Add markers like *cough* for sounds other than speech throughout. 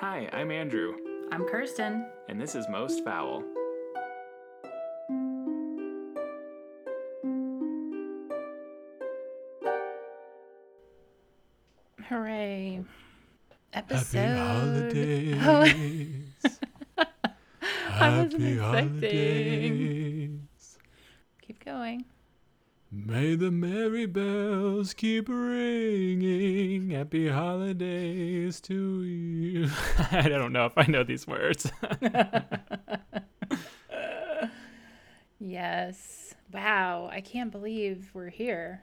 Hi, I'm Andrew, I'm Kirsten. and this is Most Foul. *laughs* I don't know if I know these words. Yes. Wow. I can't believe we're here.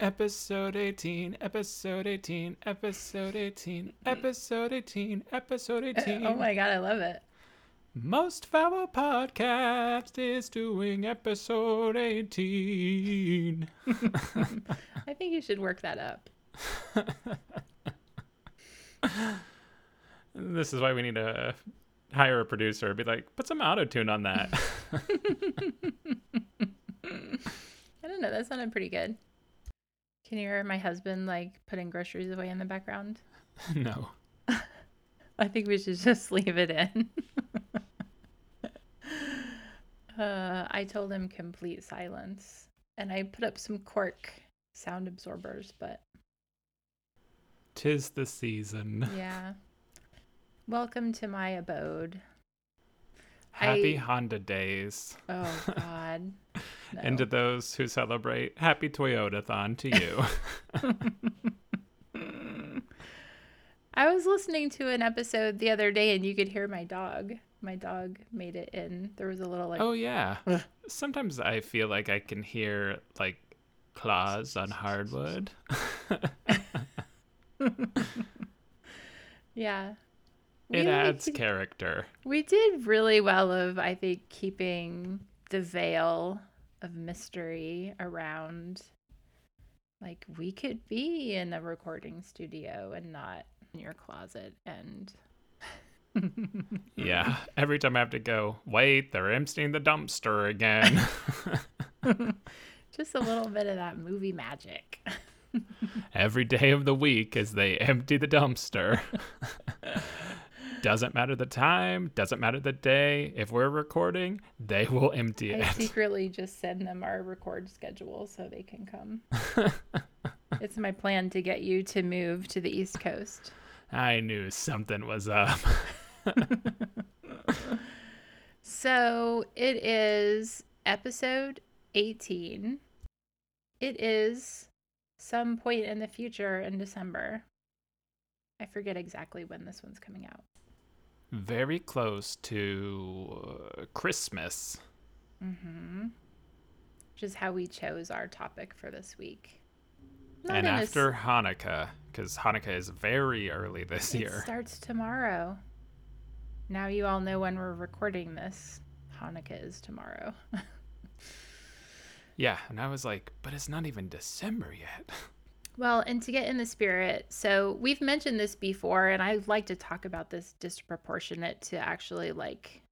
episode 18, episode 18, episode 18, episode 18, episode *laughs* 18. Oh my God, I love it. Most Foul Podcast is doing episode 18. *laughs* I think you should work that up. This is why we need to hire a producer. Be like, put some auto tune on that. *laughs* I don't know. That sounded pretty good. Can you hear my husband like putting groceries away in the background? *laughs* no. *laughs* I think we should just leave it in. uh, I told him complete silence, and I put up some cork sound absorbers, but Tis the season. yeah. Welcome to my abode. Happy I- Honda days. Oh *laughs* God. No. And to those who celebrate, happy Toyotathon to you. *laughs* I was listening to an episode the other day, and you could hear my dog. My dog made it in. There was a little like oh, yeah. Sometimes I feel like I can hear like claws on hardwood. *laughs* yeah. It We- adds character. We did really well of I think keeping the veil of mystery around like we could be in a recording studio and not in your closet and *laughs* Yeah. Every time I have to go, wait, they're emptying the dumpster again. just a little bit of that movie magic. *laughs* Every day of the week as they empty the dumpster. *laughs* doesn't matter the time, doesn't matter the day. If we're recording, they *laughs* will empty it. I *laughs* secretly just send them our record schedule so they can come. it's my plan to get you to move to the East Coast. *laughs* I knew something was up. So it is episode 18. It is some point in the future in December. I forget exactly when this one's coming out. Very close to uh, Christmas. Mm-hmm. Which is how we chose our topic for this week. Not and in a s- after Hanukkah, because Hanukkah is very early this year. it year. starts tomorrow. Now you all know when we're recording this. Hanukkah is tomorrow. *laughs* Yeah, and I was like, but it's not even December yet. *laughs* Well, and to get in the spirit, so we've mentioned this before, and I like to talk about this disproportionate to actually like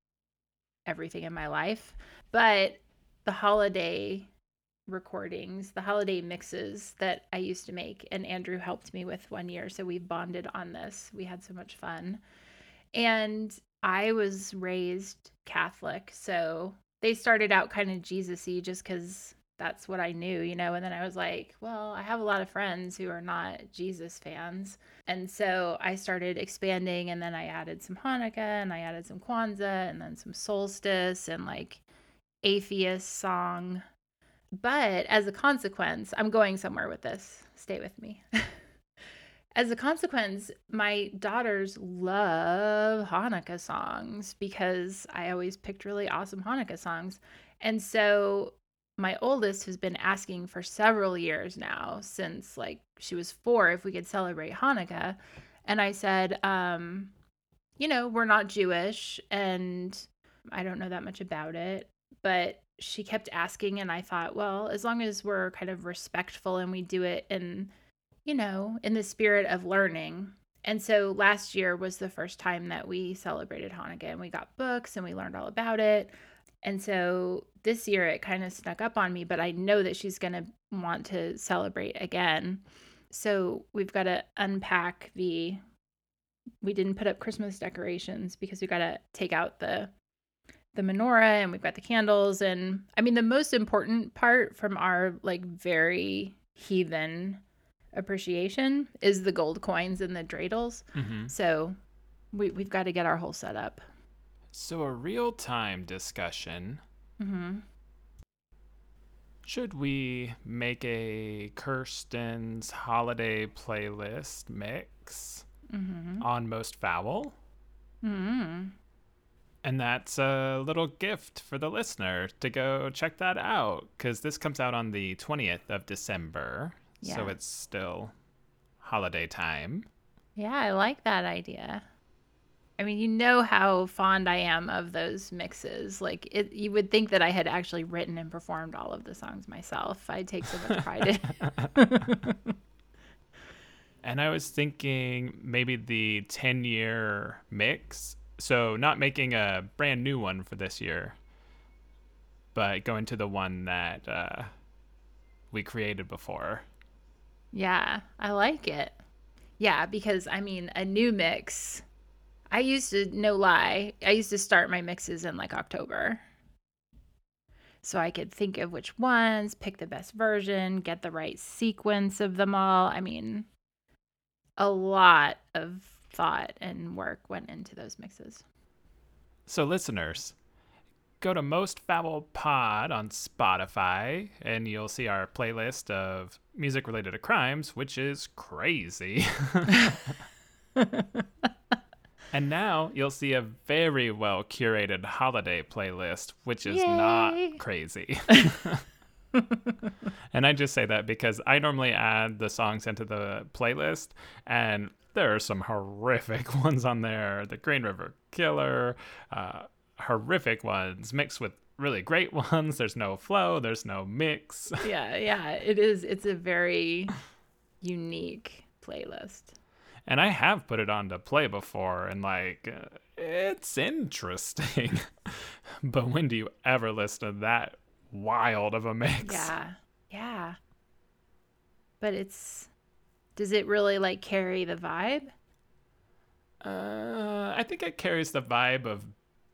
everything in my life. But the holiday recordings, the holiday mixes that I used to make, and Andrew helped me with one year. So we bonded on this. We had so much fun. And I was raised Catholic. So they started out kind of Jesus y just because that's what I knew, you know. And then I was like, well, I have a lot of friends who are not Jesus fans. And so I started expanding, and then I added some Hanukkah, and I added some Kwanzaa, and then some solstice, and like atheist song. But as a consequence, I'm going somewhere with this. Stay with me. *laughs* as a consequence, my daughters love Hanukkah songs because I always picked really awesome Hanukkah songs. And so my oldest has been asking for several years now, since like she was four, if we could celebrate Hanukkah. And I said, um, you know, we're not Jewish and I don't know that much about it. But she kept asking, and I thought, well, as long as we're kind of respectful and we do it in, you know, in the spirit of learning. And so last year was the first time that we celebrated Hanukkah and we got books and we learned all about it. And so this year it kind of snuck up on me, but I know that she's going to want to celebrate again. So we've got to unpack the we didn't put up Christmas decorations because we got to take out the the menorah and we've got the candles and I mean the most important part from our like very heathen appreciation is the gold coins and the dreidels. Mm-hmm. So we we've got to get our whole setup. So, a real time discussion. Mm-hmm. Should we make a Kirsten's holiday playlist mix Mm-hmm. on Most Foul? Mm-hmm. And that's a little gift for the listener to go check that out because this comes out on the 20th of December. So it's still holiday time. Yeah, I like that idea. I mean, you know how fond I am of those mixes. Like, it, you would think that I had actually written and performed all of the songs myself. I take so much pride in it. *laughs* And I was thinking maybe the 10 year mix. So, not making a brand new one for this year, but going to the one that uh, we created before. Yeah, I like it. Yeah, because I mean, a new mix. I used to, no lie, I used to start my mixes in like October. So I could think of which ones, pick the best version, get the right sequence of them all. I mean, a lot of thought and work went into those mixes. So, listeners, go to Most Foul Pod on Spotify, and you'll see our playlist of music related to crimes, which is crazy. *laughs* *laughs* and now you'll see a very well curated holiday playlist, which is Yay. not crazy. *laughs* and I just say that because I normally add the songs into the playlist, and there are some horrific *laughs* ones on there. The Green River Killer, uh, horrific ones mixed with really great *laughs* ones. There's no flow, there's no mix. yeah, yeah, it is. It's a very unique playlist. And I have put it on to play before, and like, it's interesting. *laughs* but when do you ever listen to that wild of a mix? Yeah. Yeah. But it's does it really like carry the vibe? Uh, I think it carries the vibe of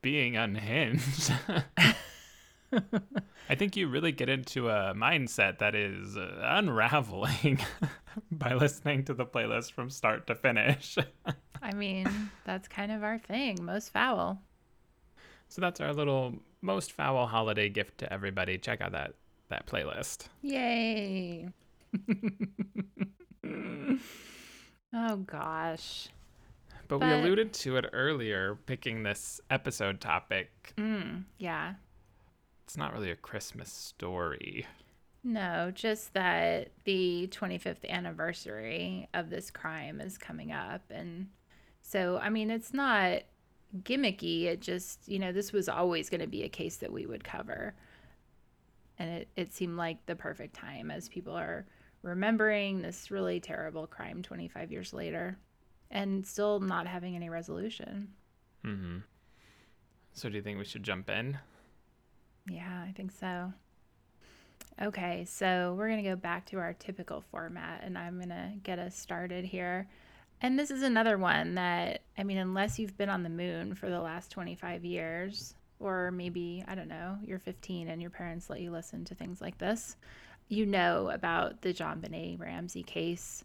being unhinged. *laughs* I think you really get into a mindset that is uh, unraveling *laughs* by listening to the playlist from start to finish. *laughs* I mean, that's kind of our thing. Most foul. so that's our little most foul holiday gift to everybody. Check out that that playlist. Yay. *laughs* oh gosh. But, we alluded to it earlier, picking this episode topic. Mm, yeah. It's not really a Christmas story. No, just that the 25th anniversary of this crime is coming up. And so, I mean, it's not gimmicky. It just, you know, this was always going to be a case that we would cover. And it, it seemed like the perfect time as people are remembering this really terrible crime 25 years later and still not having any resolution. Mm-hmm. So do you think we should jump in? Yeah, I think so. Okay, so we're going to go back to our typical format and I'm going to get us started here. And this is another one that, I mean, unless you've been on the moon for the last 25 years, or maybe, I don't know, you're 15 and your parents let you listen to things like this, you know about the JonBenét Ramsey case.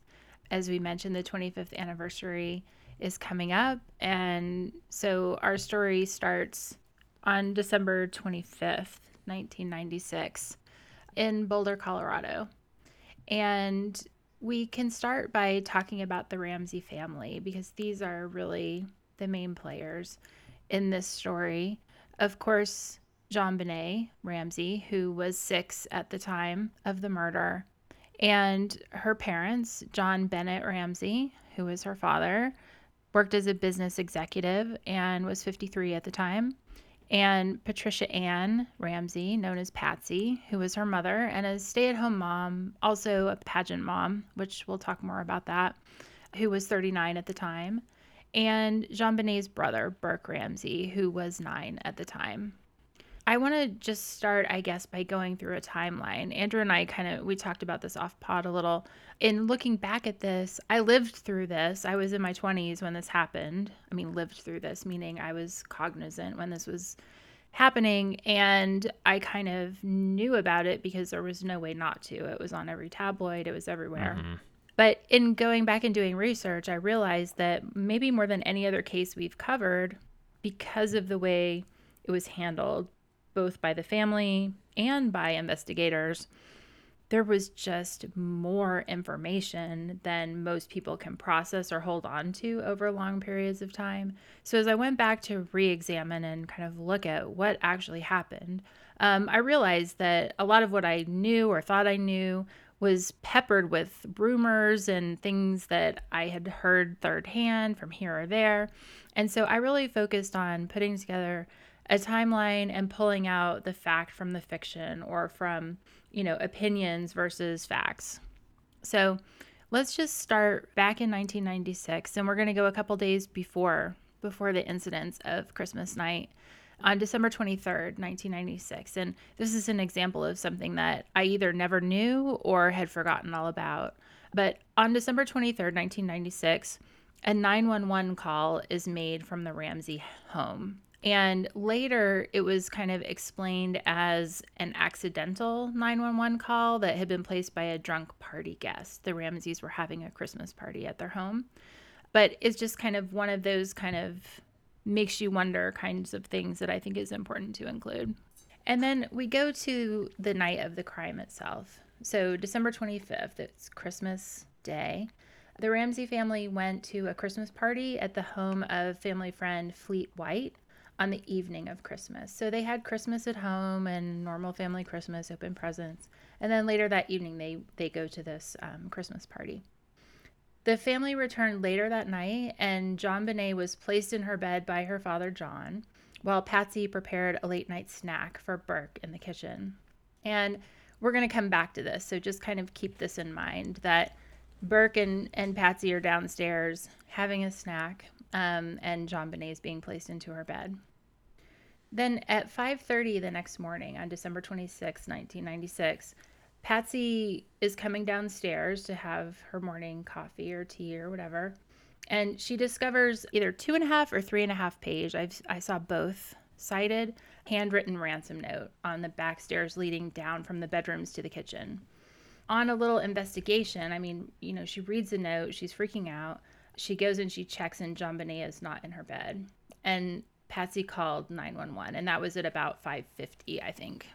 As we mentioned, the 25th anniversary is coming up. And so our story starts on December 25th, 1996, in Boulder, Colorado. And we can start by talking about the Ramsey family because these are really the main players in this story. Of course, JonBenét Ramsey, who was six at the time of the murder, and her parents, John Bennett Ramsey, who was her father, worked as a business executive and was 53 at the time and Patricia Ann Ramsey, known as Patsy, who was her mother and a stay at home mom, also a pageant mom, which we'll talk more about that, who was 39 at the time, and JonBenét's brother, Burke Ramsey, who was nine at the time. I want to just start, I guess, by going through a timeline. Andrew and I kind of we talked about this off pod a little. In looking back at this, I lived through this. I was in my 20s when this happened. I mean, lived through this, meaning I was cognizant when this was happening and I kind of knew about it because there was no way not to. It was on every tabloid, it was everywhere. Mm-hmm. But in going back and doing research, I realized that maybe more than any other case we've covered, because of the way it was handled, both by the family and by investigators, there was just more information than most people can process or hold on to over long periods of time. So, as I went back to re examine and kind of look at what actually happened, um, I realized that a lot of what I knew or thought I knew was peppered with rumors and things that I had heard third hand from here or there. And so I really focused on putting together a timeline and pulling out the fact from the fiction or from, you know, opinions versus facts. So let's just start back in 1996 and we're going to go a couple days before before the incidents of Christmas night on December 23rd, 1996. And this is an example of something that I either never knew or had forgotten all about. But on December 23rd, 1996, a 911 call is made from the Ramsey home. And later, it was kind of explained as an accidental 911 call that had been placed by a drunk party guest. The Ramseys were having a Christmas party at their home. But it's just kind of one of those kind of makes you wonder kinds of things that I think is important to include. And then we go to the night of the crime itself. So, December 25th, it's Christmas Day. The Ramsey family went to a Christmas party at the home of family friend Fleet White on the evening of Christmas. So they had Christmas at home and normal family Christmas, open presents, and then later that evening they they go to this um, Christmas party. The family returned later that night, and JonBenét was placed in her bed by her father John, while Patsy prepared a late night snack for Burke in the kitchen. And we're going to come back to this, so just kind of keep this in mind that Burke and, and Patsy are downstairs having a snack, um, and JonBenét is being placed into her bed. Then at 5:30 the next morning on December 26, 1996, Patsy is coming downstairs to have her morning coffee or tea or whatever, and she discovers either two and a half or three and a half page. I've, I saw both cited handwritten ransom note on the back stairs leading down from the bedrooms to the kitchen. On a little investigation, I mean, you know, she reads the note, she's freaking out. She goes and she checks, and JonBenét is not in her bed. And Patsy called 911, and that was at about 5:50, I think,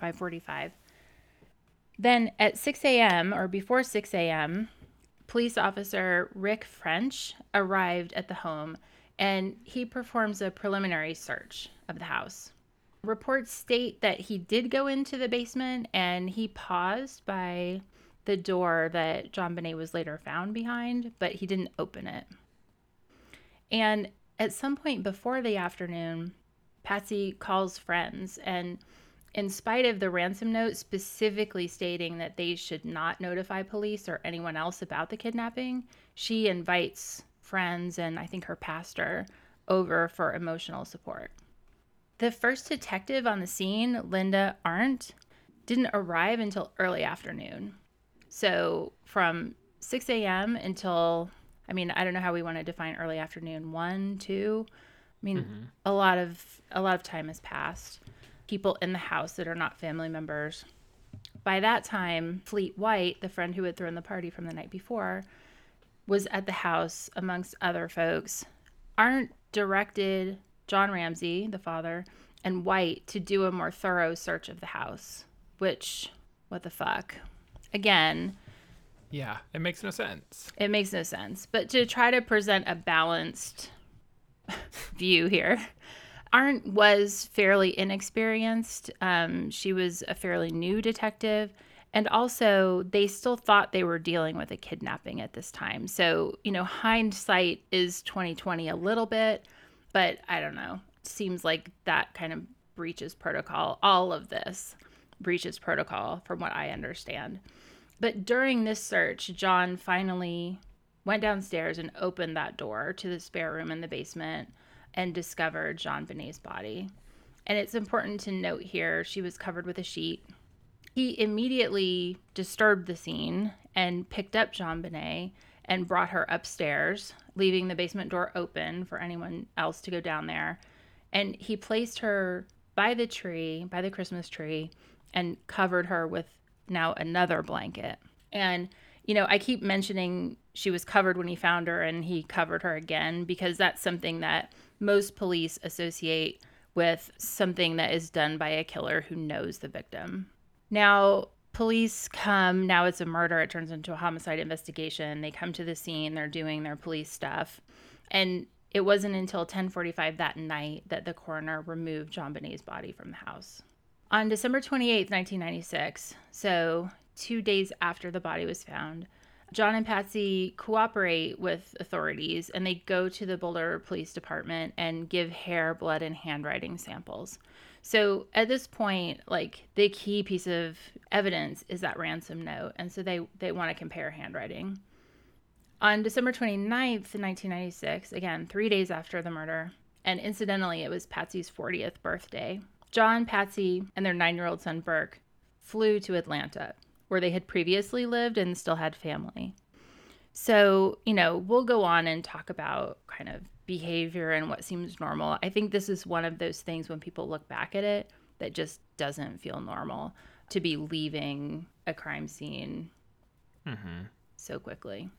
5:45. Then at 6 a.m. or before 6 a.m., police officer Rick French arrived at the home, and he performs a preliminary search of the house. Reports state that he did go into the basement and he paused by the door that JonBenét was later found behind, but he didn't open it. And at some point before the afternoon, Patsy calls friends and in spite of the ransom note specifically stating that they should not notify police or anyone else about the kidnapping, she invites friends and I think her pastor over for emotional support. The first detective on the scene, Linda Arndt, didn't arrive until early afternoon. So from 6 a.m. until, I mean, I don't know how we want to define early afternoon, one, two. I mean, mm-hmm. a lot of a lot of time has passed. People in the house that are not family members. By that time, Fleet White, the friend who had thrown the party from the night before, was at the house amongst other folks. Arndt directed John Ramsey, the father, and White to do a more thorough search of the house. Which, what the fuck? Again, yeah, it makes no sense. It makes no sense. But to try to present a balanced *laughs* view here, Arndt was fairly inexperienced. Um, she was a fairly new detective. And also, they still thought they were dealing with a kidnapping at this time. So, you know, hindsight is 2020 a little bit, but I don't know. Seems like that kind of breaches protocol. All of this breaches protocol, from what I understand. But during this search, John finally went downstairs and opened that door to the spare room in the basement and discovered JonBenét's body. And it's important to note here she was covered with a sheet. He immediately disturbed the scene and picked up JonBenét and brought her upstairs, leaving the basement door open for anyone else to go down there. And he placed her by the tree, by the Christmas tree, and covered her with now another blanket. And, you know, I keep mentioning she was covered when he found her and he covered her again because that's something that most police associate with something that is done by a killer who knows the victim. Now, police come, now it's a murder, it turns into a homicide investigation. They come to the scene, they're doing their police stuff. And it wasn't until 1045 that night that the coroner removed JonBenét's body from the house. On December 28, 1996, so two days after the body was found, John and Patsy cooperate with authorities and they go to the Boulder Police Department and give hair, blood, and handwriting samples. So at this point, like the key piece of evidence is that ransom note. And so they, they want to compare handwriting. On December 29th, 1996, again, three days after the murder, and incidentally, it was Patsy's 40th birthday, John, Patsy, and their nine year old son, Burke, flew to Atlanta where they had previously lived and still had family. So, you know, we'll go on and talk about kind of behavior and what seems normal. I think this is one of those things when people look back at it that just doesn't feel normal to be leaving a crime scene mm-hmm. so quickly.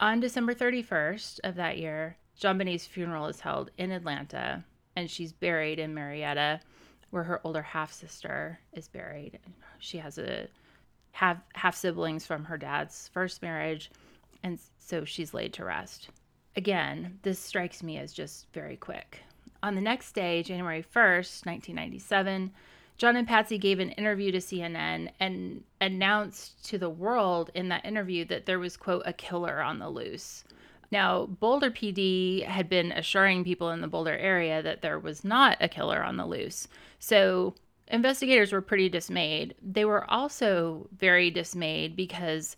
On December 31st of that year, JonBenét's funeral is held in Atlanta, and she's buried in Marietta, where her older half sister is buried. She has a have half siblings from her dad's first marriage, and so she's laid to rest. Again, this strikes me as just very quick. On the next day, January 1st, 1997, John and Patsy gave an interview to CNN and announced to the world in that interview that there was, quote, a killer on the loose. Now, Boulder PD had been assuring people in the Boulder area that there was not a killer on the loose. So investigators were pretty dismayed. They were also very dismayed because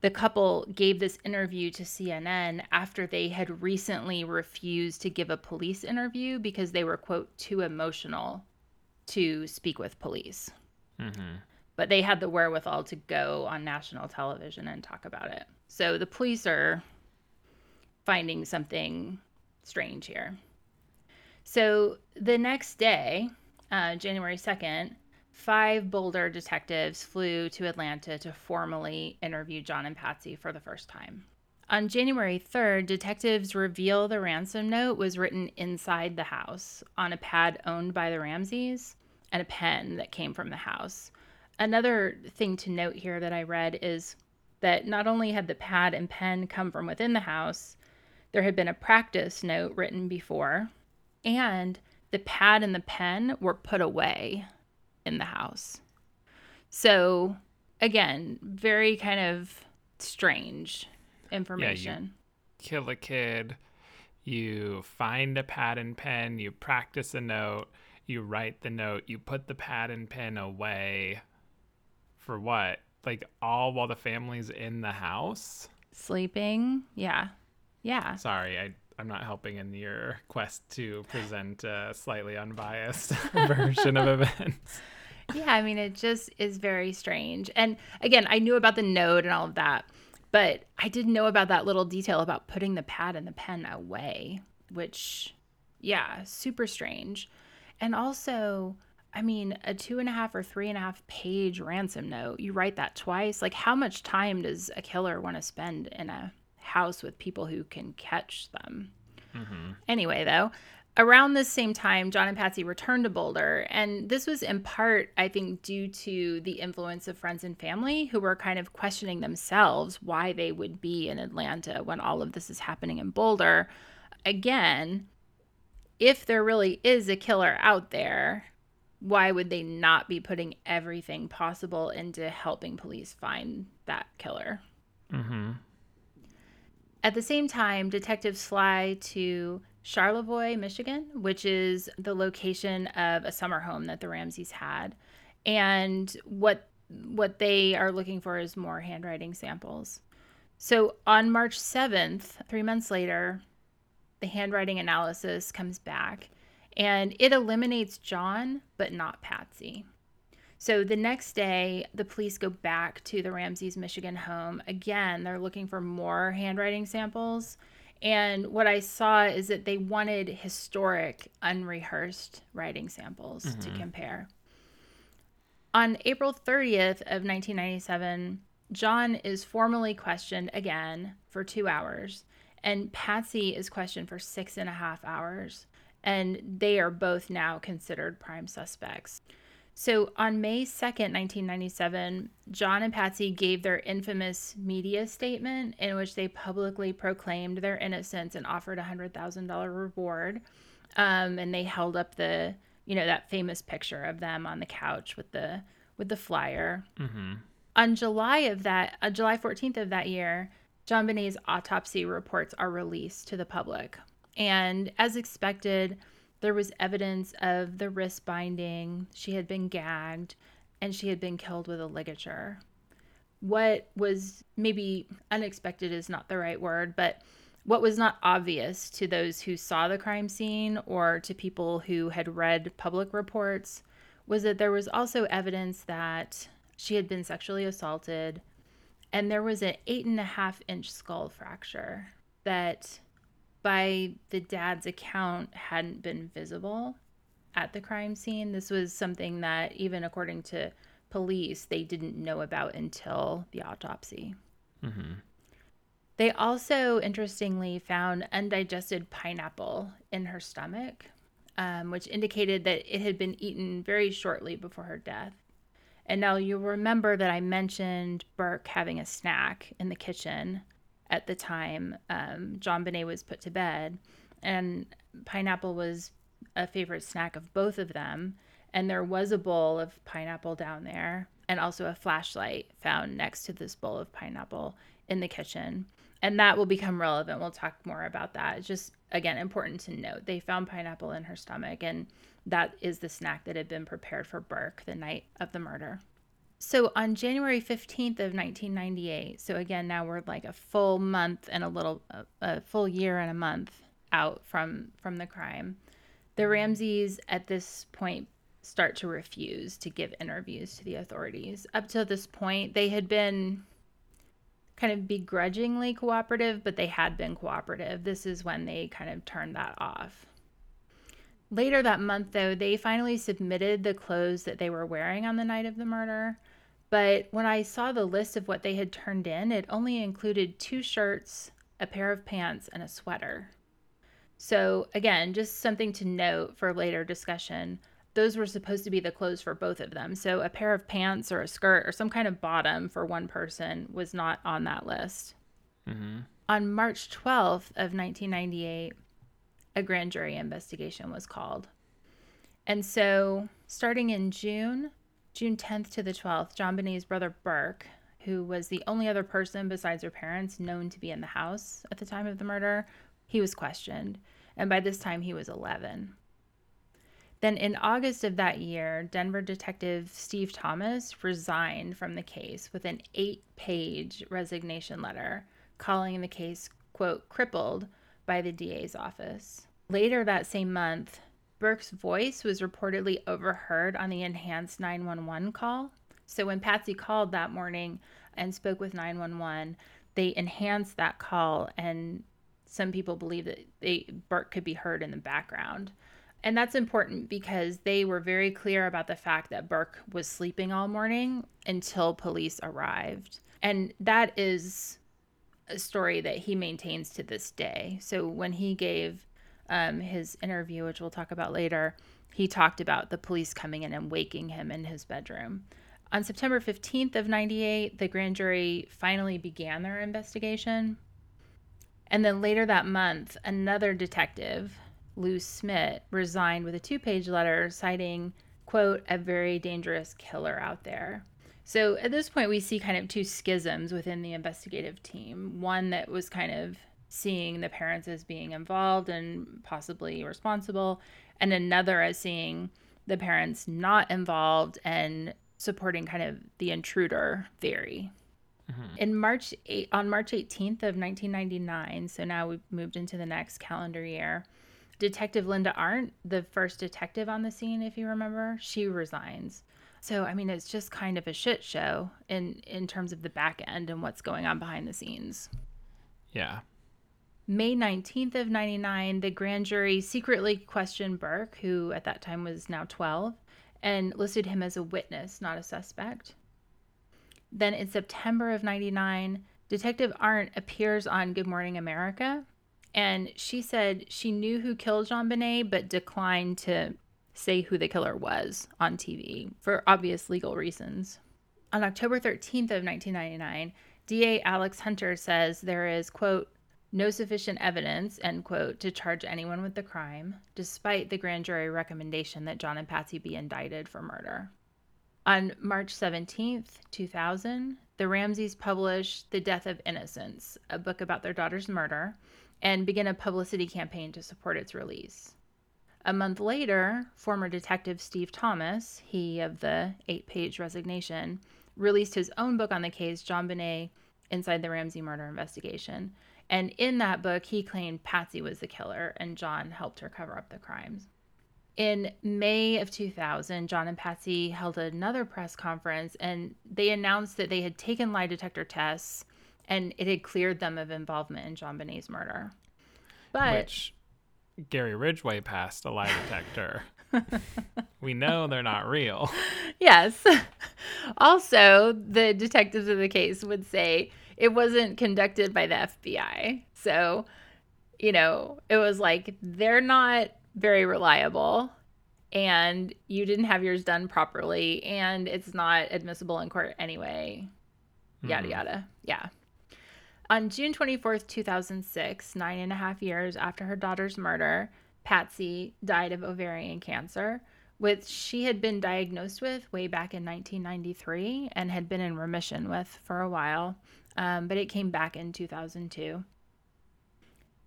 the couple gave this interview to CNN after they had recently refused to give a police interview because they were, quote, too emotional to speak with police. Mm-hmm. But they had the wherewithal to go on national television and talk about it. So the police are finding something strange here. So the next day, uh, January 2nd, five Boulder detectives flew to Atlanta to formally interview John and Patsy for the first time. On January 3rd, detectives reveal the ransom note was written inside the house on a pad owned by the Ramseys and a pen that came from the house. Another thing to note here that I read is that not only had the pad and pen come from within the house, there had been a practice note written before, and the pad and the pen were put away in the house. So, again, very kind of strange information. Yeah, kill a kid, you find a pad and pen, you practice a note, you write the note, you put the pad and pen away. For what? Like all while the family's in the house? Sleeping? Yeah. Yeah. Sorry, I I'm not helping in your quest to present a slightly unbiased *laughs* version of events. Yeah, I mean, it just is very strange. And again, I knew about the note and all of that, but I didn't know about that little detail about putting the pad and the pen away, which, yeah, super strange. And also, I mean, a two and a half or three and a half page ransom note, you write that twice. Like, how much time does a killer want to spend in a house with people who can catch them. Mm-hmm. Anyway, though, around this same time, John and Patsy returned to Boulder. And this was in part, I think, due to the influence of friends and family who were kind of questioning themselves why they would be in Atlanta when all of this is happening in Boulder. Again, if there really is a killer out there, why would they not be putting everything possible into helping police find that killer? Mm-hmm. At the same time, detectives fly to Charlevoix, Michigan, which is the location of a summer home that the Ramseys had. And what what they are looking for is more handwriting samples. So on March 7th, 3 months later, the handwriting analysis comes back And it eliminates John, but not Patsy. So the next day, the police go back to the Ramseys, Michigan home. Again, they're looking for more handwriting samples. And what I saw is that they wanted historic, unrehearsed writing samples mm-hmm. to compare. On April 30th of 1997, John is formally questioned again for two hours, and Patsy is questioned for six and a half hours. And they are both now considered prime suspects. So on May 2nd, 1997, John and Patsy gave their infamous media statement in which they publicly proclaimed their innocence and offered a $100,000 reward. Um, and they held up the, you know, that famous picture of them on the couch with the with the flyer. Mm-hmm. On July of that, uh, July 14th of that year, John JonBenét's autopsy reports are released to the public. And as expected, there was evidence of the wrist binding. She had been gagged and she had been killed with a ligature. What was maybe unexpected is not the right word, but what was not obvious to those who saw the crime scene or to people who had read public reports was that there was also evidence that she had been sexually assaulted and there was an eight and a half inch skull fracture that by the dad's account hadn't been visible at the crime scene. This was something that, even according to police, they didn't know about until the autopsy. Mm-hmm. They also, interestingly, found undigested pineapple in her stomach, um, which indicated that it had been eaten very shortly before her death. And now you'll remember that I mentioned Burke having a snack in the kitchen at the time um, JonBenét was put to bed, and pineapple was a favorite snack of both of them. And there was a bowl of pineapple down there, and also a flashlight found next to this bowl of pineapple in the kitchen. And that will become relevant. We'll talk more about that. It's just, again, important to note. They found pineapple in her stomach, and that is the snack that had been prepared for Burke the night of the murder. So on January 15th of 1998, so again now we're like a full month and a little a, a full year and a month out from from the crime. The Ramseys at this point start to refuse to give interviews to the authorities. Up to this point, they had been kind of begrudgingly cooperative, but they had been cooperative. This is when they kind of turned that off. Later that month, though, they finally submitted the clothes that they were wearing on the night of the murder. But when I saw the list of what they had turned in, it only included two shirts, a pair of pants, and a sweater. So, again, just something to note for later discussion. Those were supposed to be the clothes for both of them. So, a pair of pants or a skirt or some kind of bottom for one person was not on that list. Mm-hmm. On March 12th of 1998, a grand jury investigation was called. And so, starting in June, June 10th to the 12th, John JonBenét's brother Burke, who was the only other person besides her parents known to be in the house at the time of the murder, he was questioned. And by this time, he was 11. Then in August of that year, Denver detective Steve Thomas resigned from the case with an eight page resignation letter calling the case, quote, crippled by the DA's office. Later that same month, Burke's voice was reportedly overheard on the enhanced 911 call. So when Patsy called that morning and spoke with 911, they enhanced that call and some people believe that they Burke could be heard in the background. And that's important because they were very clear about the fact that Burke was sleeping all morning until police arrived. And that is a story that he maintains to this day. So when he gave um, his interview, which we'll talk about later, he talked about the police coming in and waking him in his bedroom. On September 15th of 98, the grand jury finally began their investigation. And then later that month, another detective, Lou Smith, resigned with a two-page letter citing, quote, a very dangerous killer out there. So at this point, we see kind of two schisms within the investigative team. One that was kind of seeing the parents as being involved and possibly responsible, and another as seeing the parents not involved and supporting kind of the intruder theory. Mm-hmm. In March eight, on March 18th of 1999, so now we've moved into the next calendar year, Detective Linda Arndt, the first detective on the scene, if you remember, she resigns. So I mean, it's just kind of a shit show in in terms of the back end and what's going on behind the scenes. Yeah. May 19th of 99, the grand jury secretly questioned Burke, who at that time was now 12, and listed him as a witness, not a suspect. Then in September of 99, Detective Arndt appears on Good Morning America, and she said she knew who killed JonBenét, but declined to say who the killer was on TV for obvious legal reasons. On October 13th of 1999, DA Alex Hunter says there is, quote, no sufficient evidence, end quote, to charge anyone with the crime, despite the grand jury recommendation that John and Patsy be indicted for murder. On March 17th, 2000, the Ramseys published The Death of Innocence, a book about their daughter's murder, and began a publicity campaign to support its release. A month later, former detective Steve Thomas, he of the eight page resignation, released his own book on the case, JonBenét Inside the Ramsey Murder Investigation, and in that book, he claimed Patsy was the killer and John helped her cover up the crimes. In May of 2000, John and Patsy held another press conference and they announced that they had taken lie detector tests and it had cleared them of involvement in JonBenét's murder. But Which Gary Ridgway passed a lie detector. *laughs* we know they're not real. yes. *laughs* Also, the detectives of the case would say it wasn't conducted by the FBI. So, you know, it was like they're not very reliable and you didn't have yours done properly and it's not admissible in court anyway. Yada, Mhm. yada. Yeah. On June 24th, 2006, nine and a half years after her daughter's murder, Patsy died of ovarian cancer, which she had been diagnosed with way back in 1993 and had been in remission with for a while, um, but it came back in 2002.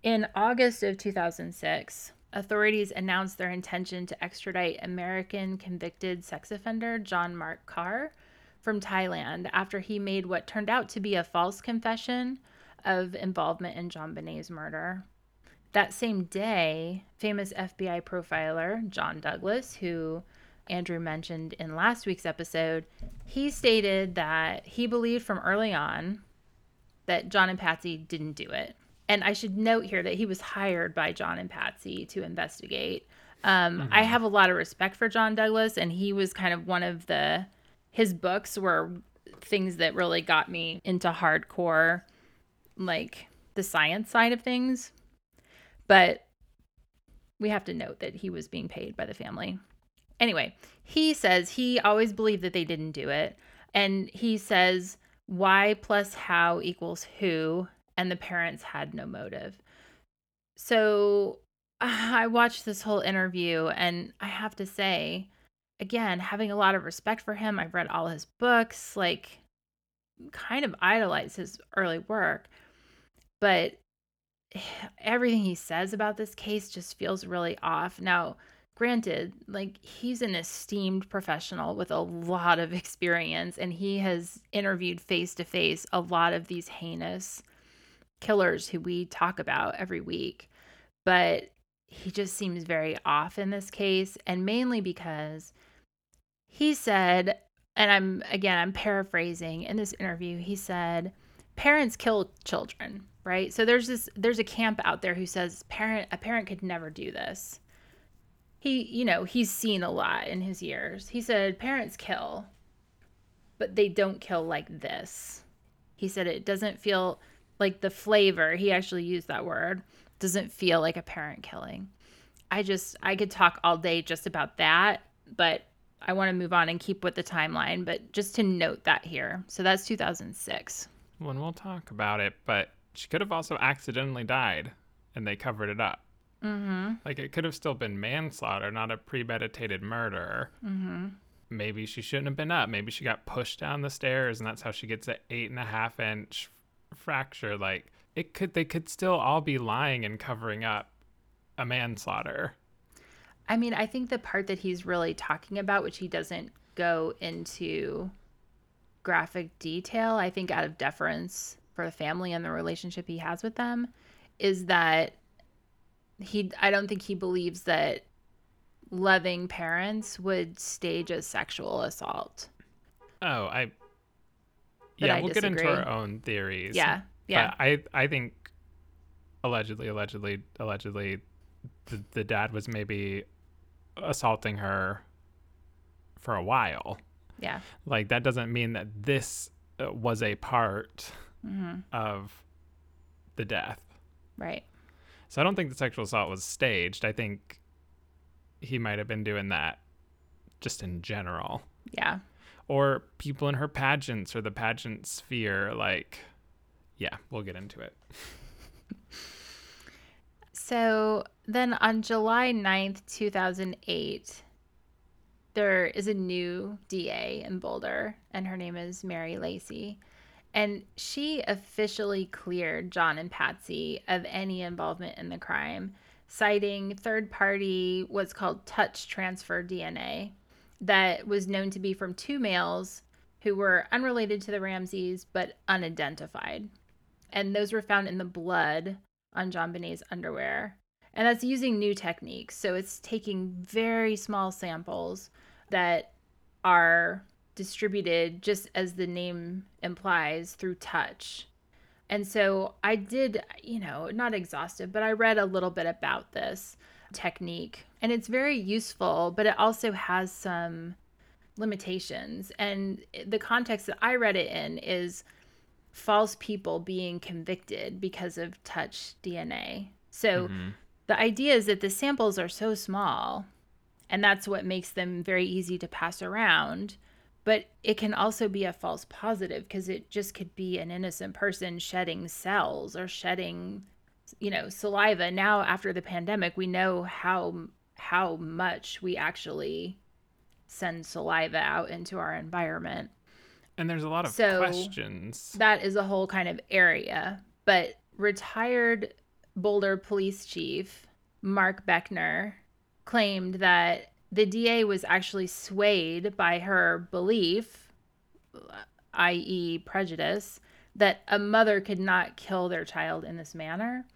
In August of 2006, authorities announced their intention to extradite American convicted sex offender John Mark Carr from Thailand after he made what turned out to be a false confession of involvement in JonBenét's murder. That same day, famous FBI profiler John Douglas, who Andrew mentioned in last week's episode, he stated that he believed from early on that John and Patsy didn't do it. And I should note here that he was hired by John and Patsy to investigate. Um, I have a lot of respect for John Douglas, and he was kind of one of the, his books were things that really got me into hardcore, like the science side of things. But we have to note that he was being paid by the family. Anyway, he says he always believed that they didn't do it. And he says why plus how equals who, and the parents had no motive. So *laughs* I watched this whole interview, and I have to say, again, having a lot of respect for him, I've read all his books, like, kind of idolize his early work. But *sighs* everything he says about this case just feels really off. Now, granted, like he's an esteemed professional with a lot of *laughs* experience and he has interviewed face to face a lot of these heinous killers who we talk about every week. But he just seems very off in this case and mainly because he said and I'm again I'm paraphrasing in this interview he said parents kill children right so there's this there's a camp out there who says parent a parent could never do this he you know he's seen a lot in his years. He said parents kill but they don't kill like this. He said it doesn't feel like the flavor he actually used that word doesn't feel like a parent killing. I just i could talk all day just about that but i want to move on and keep with the timeline but just to note that here. So that's 2006 When we'll talk about it, but she could have also accidentally died and they covered it up. Mm-hmm Like it could have still been manslaughter, not a premeditated murder. mm-hmm Maybe she shouldn't have been up. Maybe she got pushed down the stairs and that's how she gets an eight and a half inch fracture. Like it could, they could still all be lying and covering up a manslaughter. I mean, I think the part that he's really talking about, which he doesn't go into graphic detail, I think out of deference for the family and the relationship he has with them, is that he I don't think he believes that loving parents would stage a sexual assault. Oh, I. But Yeah, I we'll get into our own theories. Yeah. Yeah. But I I think allegedly, allegedly, allegedly, the, the dad was maybe assaulting her for a while. yeah. Like that doesn't mean that this uh, was a part hmm of the death. Right. So I don't think the sexual assault was staged. I think he might have been doing that just in general. Yeah. Or people in her pageants or the pageant sphere like yeah, we'll get into it. So then on July 9th, 2008, there is a new DA in Boulder, and her name is Mary Lacy. And she officially cleared John and Patsy of any involvement in the crime, citing third party, what's called touch transfer DNA, that was known to be from two males who were unrelated to the Ramseys but unidentified. And those were found in the blood on JonBenét's underwear. And that's using new techniques. So it's taking very small samples that are distributed, just as the name implies, through touch. And so I did, you know, not exhaustive, but I read a little bit about this technique. And it's very useful, but it also has some limitations. And the context that I read it in is false people being convicted because of touch DNA. So Mhm. the idea is that the samples are so small, and that's what makes them very easy to pass around. But it can also be a false positive because it just could be an innocent person shedding cells or shedding, you know, saliva. Now, after the pandemic, we know how how much we actually send saliva out into our environment. And there's a lot of So- questions. That is a whole kind of area. But retired Boulder police chief Mark Beckner claimed that the DA was actually swayed by her belief, i.e., prejudice, that a mother could not kill their child in this manner.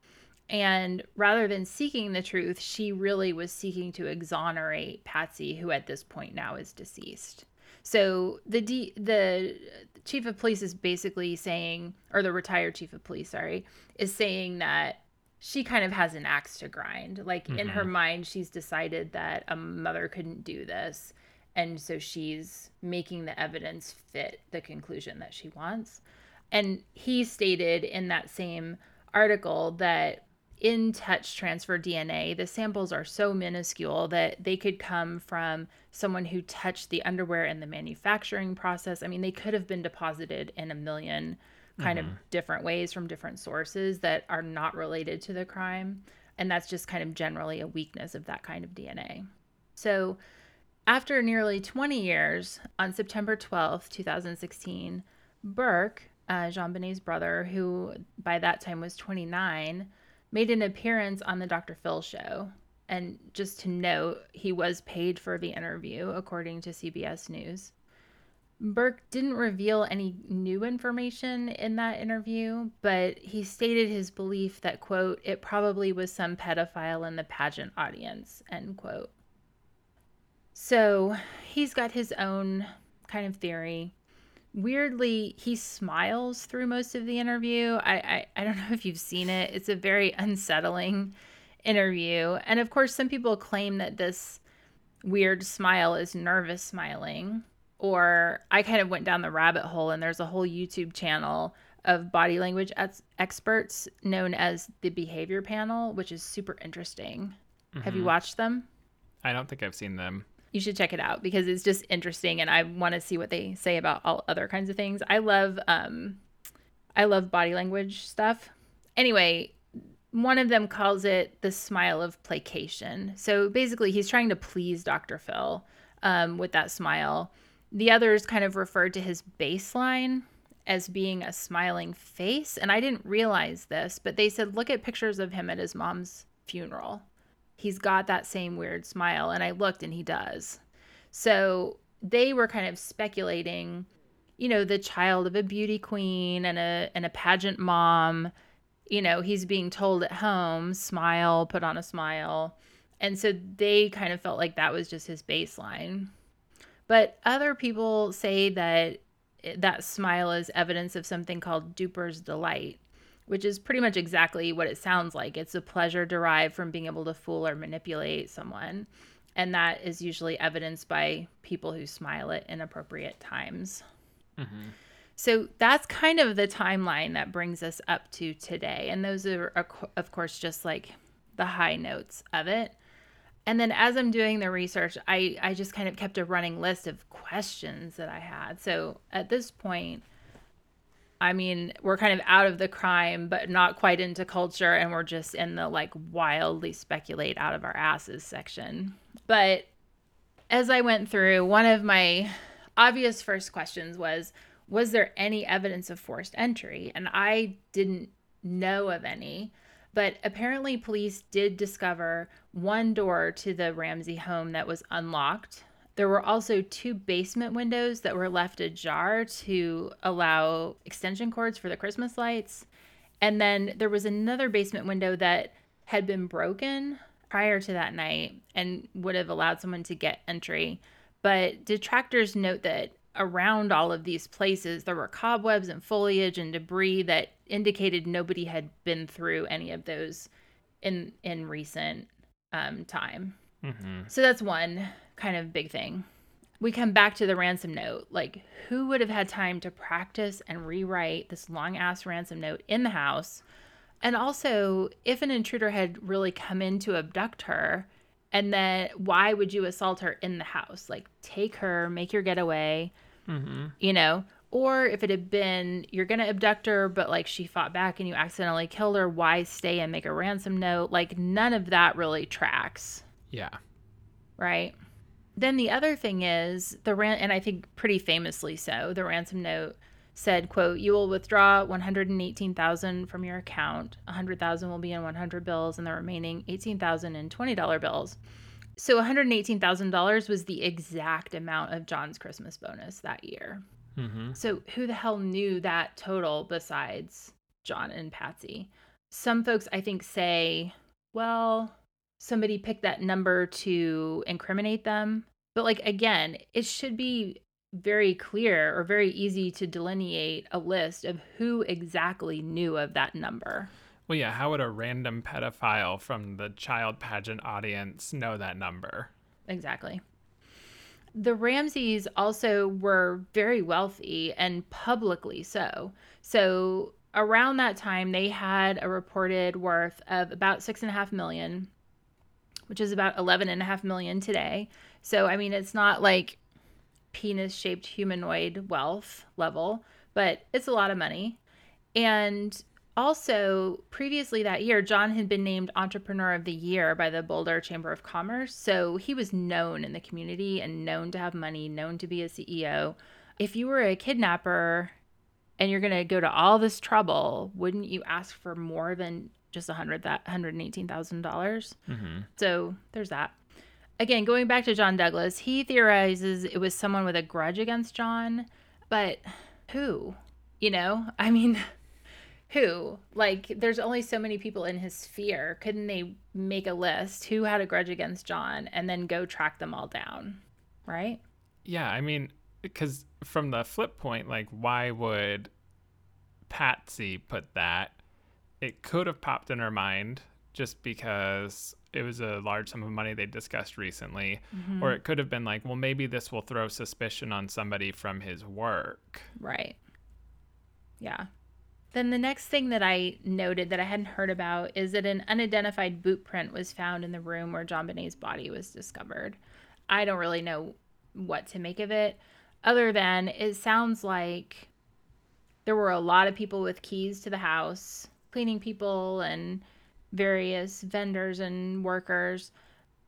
And rather than seeking the truth, she really was seeking to exonerate Patsy, who at this point now is deceased. So the D, the chief of police is basically saying, or the retired chief of police, sorry, is saying that she kind of has an axe to grind. Like in her mm-hmm. mind, she's decided that a mother couldn't do this. And so she's making the evidence fit the conclusion that she wants. And he stated in that same article that in touch transfer DNA, the samples are so minuscule that they could come from someone who touched the underwear in the manufacturing process. I mean, they could have been deposited in a million kind of different ways from different sources that are not related to the crime. And that's just kind of generally a weakness of that kind of DNA. So, after nearly 20 years, on September 12th, 2016, Burke, uh, JonBenét's brother, who by that time was 29, made an appearance on the Dr. Phil show. And just to note, he was paid for the interview, according to CBS News. Burke didn't reveal any new information in that interview, but he stated his belief that, quote, it probably was some pedophile in the pageant audience, end quote. So he's got his own kind of theory. Weirdly, he smiles through most of the interview. I, I, I don't *laughs* know if you've seen it. It's a very unsettling interview. And of course, some people claim that this weird smile is nervous smiling. Or I kind of went down the rabbit hole, and there's a whole YouTube channel of body language ex- experts known as the Behavior Panel, which is super interesting. Have you watched them? I don't think I've seen them. you should check it out because it's just interesting and I want to see what they say about all other kinds of things. I love um I love body language stuff. Anyway, one of them calls it the smile of placation. So basically he's trying to please Dr. Phil um, with that smile. The others kind of referred to his baseline as being a smiling face. And I didn't realize this, but they said, look at pictures of him at his mom's funeral he's got that same weird smile and i looked and he does so they were kind of speculating you know the child of a beauty queen and a and a pageant mom you know, he's being told at home, smile, put on a smile. And so they kind of felt like that was just his baseline. But other people say that that smile is evidence of something called duper's delight, which is pretty much exactly what it sounds like. It's a pleasure derived from being able to fool or manipulate someone. And that is usually evidenced by people who smile at inappropriate times. Mm-hmm. So that's kind of the timeline that brings us up to today. And those are, of course, just like the high notes of it. And then as I'm doing the research, I, I just kind of kept a running list of questions that I had. So at this point, I mean, we're kind of out of the crime, but not quite into culture, and we're just in the like wildly speculate out of our asses section. But as I went through, one of my obvious first questions was Was there any evidence of forced entry? And I didn't know of any. But apparently, police did discover one door to the Ramsey home that was unlocked there were also two basement windows that were left ajar to allow extension cords for the Christmas lights. And then there was another basement window that had been broken prior to that night and would have allowed someone to get entry. But detractors note that around all of these places, there were cobwebs and foliage and debris that indicated nobody had been through any of those in in recent um, time. Mm-hmm. So that's one kind of big thing. We come back to the ransom note. Like, who would have had time to practice and rewrite this long ass ransom note in the house? And also, if an intruder had really come in to abduct her, and then why would you assault her in the house? Like, take her, make your getaway, mm-hmm. you know? Or if it had been, you're going to abduct her, but like she fought back and you accidentally killed her, why stay and make a ransom note? Like, none of that really tracks. Yeah. Right then the other thing is the ran and I think pretty famously so, the ransom note said, quote, you will withdraw 118,000 from your account. 100,000 will be in 100 bills and the remaining 18,000 in $20 bills. So $118,000 was the exact amount of John's Christmas bonus that year. Mm-hmm. So who the hell knew that total besides John and Patsy? Some folks I think say, well, somebody picked that number to incriminate them. But like again, it should be very clear or very easy to delineate a list of who exactly knew of that number. Well, yeah, how would a random pedophile from the child pageant audience know that number? Exactly. The Ramseys also were very wealthy and publicly so. So around that time, they had a reported worth of about six and a half million which is about 11 and a half million today. So, I mean, it's not like penis shaped humanoid wealth level, but it's a lot of money. And also, previously that year, John had been named Entrepreneur of the Year by the Boulder Chamber of Commerce. So he was known in the community and known to have money, known to be a CEO. If you were a kidnapper and you're going to go to all this trouble, wouldn't you ask for more than just a hundred that hundred and eighteen thousand dollars. Mm-hmm. So there's that. Again, going back to John Douglas, he theorizes it was someone with a grudge against John, but who? You know, I mean, who? Like, there's only so many people in his sphere. Couldn't they make a list who had a grudge against John and then go track them all down? Right? Yeah, I mean, because from the flip point, like, why would Patsy put that it could have popped in her mind just because it was a large sum of money they discussed recently. Mm-hmm. Or it could have been like, well, maybe this will throw suspicion on somebody from his work. Right. Yeah. Then the next thing that I noted that I hadn't heard about is that an unidentified boot print was found in the room where JonBenét's body was discovered. I don't really know what to make of it, other than it sounds like there were a lot of people with keys to the house cleaning people and various vendors and workers.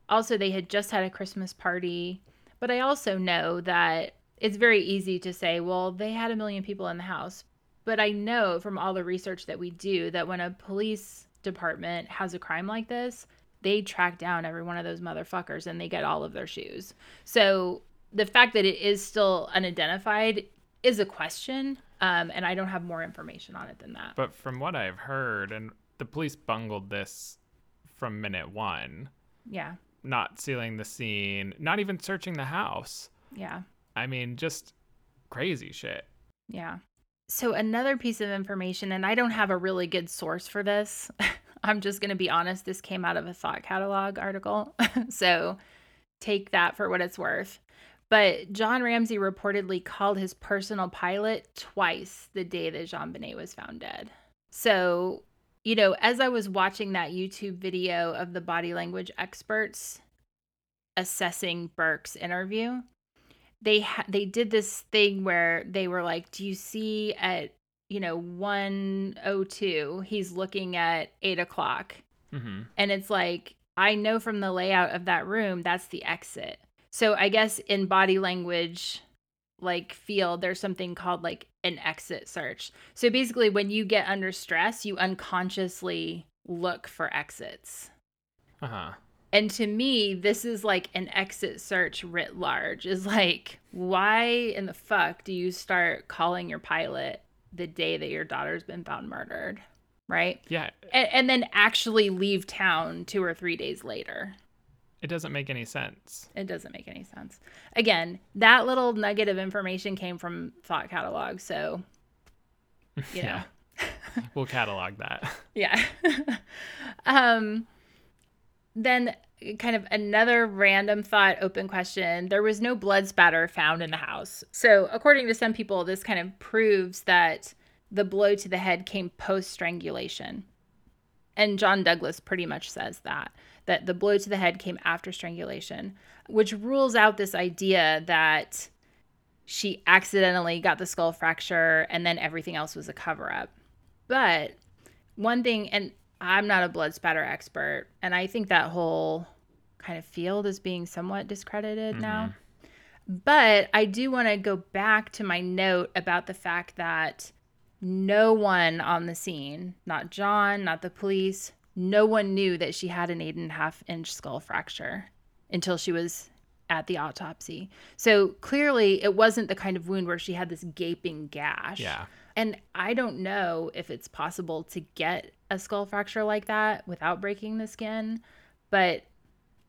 Also, they had just had a Christmas party. But I also know that it's very easy to say, well, they had a million people in the house. But I know from all the research that we do that when a police department has a crime like this, they track down every one of those motherfuckers and they get all of their shoes. So the fact that it is still unidentified is a question. Um, and I don't have more information on it than that. But from what I've heard, and the police bungled this from minute one, Yeah. not sealing the scene, not even searching the house. Yeah. I mean, just crazy shit. Yeah. So, another piece of information, and I don't have a really good source for this. *laughs* I'm just going to be honest. This came out of a thought catalog article. *laughs* so, take that for what it's worth. But John Ramsey reportedly called his personal pilot twice the day that JonBenét was found dead. So, you know, as I was watching that YouTube video of the body language experts assessing Burke's interview, they ha- they did this thing where they were like, "Do you see at you know one o two? He's looking at eight o'clock, Mm-hmm. and it's like I know from the layout of that room that's the exit. So I guess in body language, like field, there's something called like an exit search. So basically, when you get under stress, you unconsciously look for exits. Uh huh. And to me, this is like an exit search writ large. Is like, why in the fuck do you start calling your pilot the day that your daughter's been found murdered? Right? Yeah, And, and then actually leave town two or three days later. it doesn't make any sense. It doesn't make any sense. Again, that little nugget of information came from Thought Catalog. So, *laughs* you know, Yeah. *laughs* we'll catalog that. Yeah. *laughs* um then kind of another random thought open question. There was no blood spatter found in the house. So, according to some people, this kind of proves that the blow to the head came post strangulation. And John Douglas pretty much says that that the blow to the head came after strangulation, which rules out this idea that she accidentally got the skull fracture and then everything else was a cover up. But one thing, and I'm not a blood spatter expert, and I think that whole kind of field is being somewhat discredited mm-hmm. now. But I do want to go back to my note about the fact that no one on the scene, not John, not the police, no one knew that she had an eight and a half inch skull fracture until she was at the autopsy. So clearly, it wasn't the kind of wound where she had this gaping gash. Yeah. And I don't know if it's possible to get a skull fracture like that without breaking the skin, but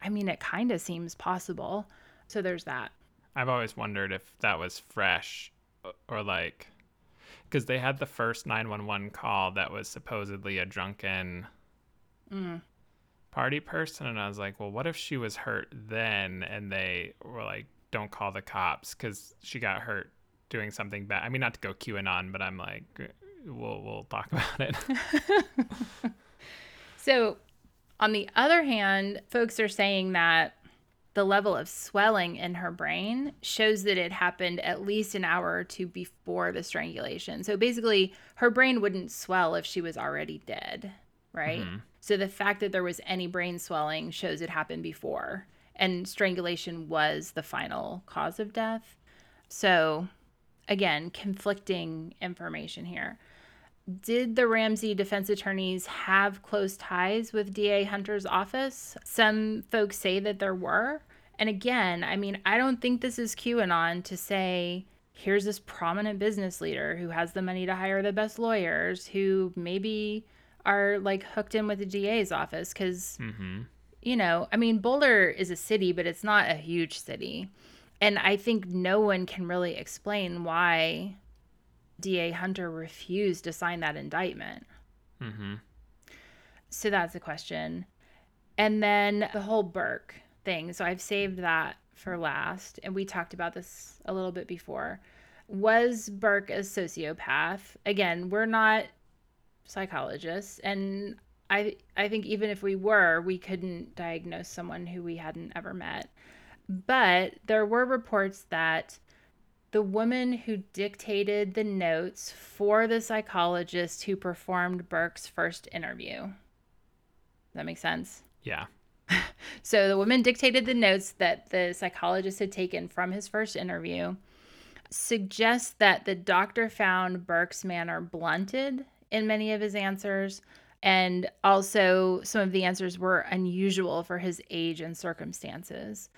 I mean, it kind of seems possible. So there's that. I've always wondered if that was fresh or like because they had the first 911 call that was supposedly a drunken Mm. party person and I was like, "Well, what if she was hurt then and they were like, don't call the cops cuz she got hurt doing something bad." I mean, not to go QAnon, but I'm like we'll we'll talk *laughs* about it. *laughs* So, on the other hand, folks are saying that the level of swelling in her brain shows that it happened at least an hour or two before the strangulation. So, basically, her brain wouldn't swell if she was already dead, right? Mm-hmm. So, the fact that there was any brain swelling shows it happened before, and strangulation was the final cause of death. So, again, conflicting information here did the Ramsey defense attorneys have close ties with DA Hunter's office? Some folks say that there were. And again, I mean, I don't think this is QAnon to say, here's this prominent business leader who has the money to hire the best lawyers who maybe are like hooked in with the DA's office. Because, mhm. you know, I mean, Boulder is a city, but it's not a huge city. And I think no one can really explain why DA Hunter refused to sign that indictment. Mhm. So that's a question. And then the whole Burke thing. So I've saved that for last. And we talked about this a little bit before. Was Burke a sociopath? Again, we're not psychologists. And I, I think even if we were, we couldn't diagnose someone who we hadn't ever met. But there were reports that the woman who dictated the notes for the psychologist who performed Burke's first interview. Does that make sense? Yeah. *laughs* So the woman dictated the notes that the psychologist had taken from his first interview, suggests that the doctor found Burke's manner blunted in many of his answers, and also some of the answers were unusual for his age and circumstances.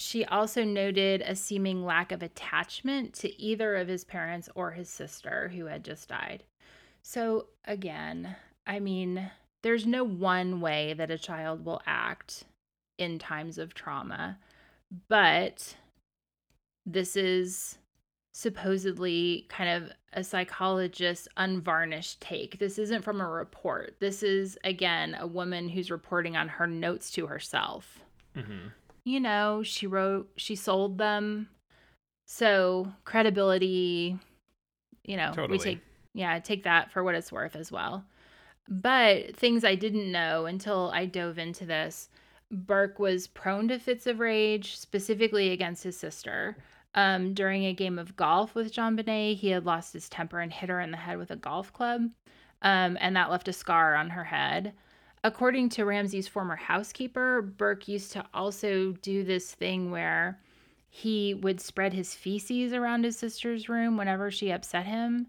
She also noted a seeming lack of attachment to either of his parents or his sister who had just died. So, again, I mean, there's no one way that a child will act in times of trauma, but this is supposedly kind of a psychologist's unvarnished take. This isn't from a report. This is, again, a woman who's reporting on her notes to herself. Mm-hmm. You know, she wrote, she sold them. So, credibility, you know, Totally. we take, yeah, take that for what it's worth as well. But things I didn't know until I dove into this Burke was prone to fits of rage, specifically against his sister. Um, during a game of golf with JonBenét, he had lost his temper and hit her in the head with a golf club, um, and that left a scar on her head. According to Ramsey's former housekeeper, Burke used to also do this thing where he would spread his feces around his sister's room whenever she upset him.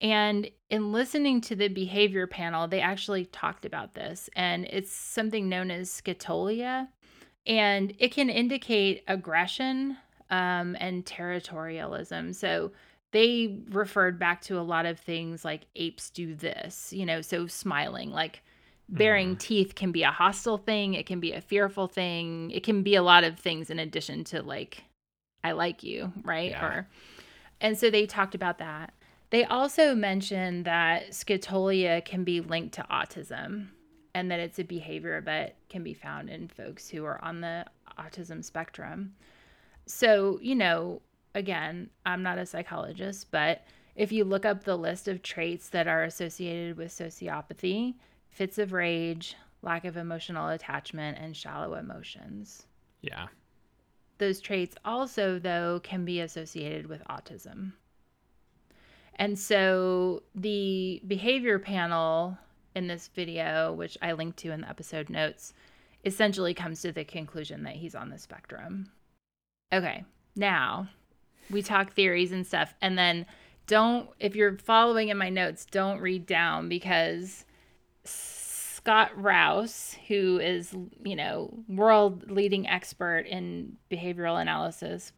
And in listening to the behavior panel, they actually talked about this, and it's something known as scatolia. And it can indicate aggression um, and territorialism. So they referred back to a lot of things like apes do this, you know, so smiling, like baring mm. teeth can be a hostile thing, it can be a fearful thing, it can be a lot of things in addition to like, I like you, right? Yeah. Or, and so they talked about that. They also mentioned that scatolia can be linked to autism and that it's a behavior that can be found in folks who are on the autism spectrum. So, you know, again, I'm not a psychologist, but if you look up the list of traits that are associated with sociopathy, fits of rage, lack of emotional attachment, and shallow emotions. Yeah. Those traits also, though, can be associated with autism. And so the behavior panel in this video, which I linked to in the episode notes, essentially comes to the conclusion that he's on the spectrum. Okay, now we talk theories and stuff. And then don't, if you're following in my notes, don't read down because Scott Rouse, who is, you know, world leading expert in behavioral analysis,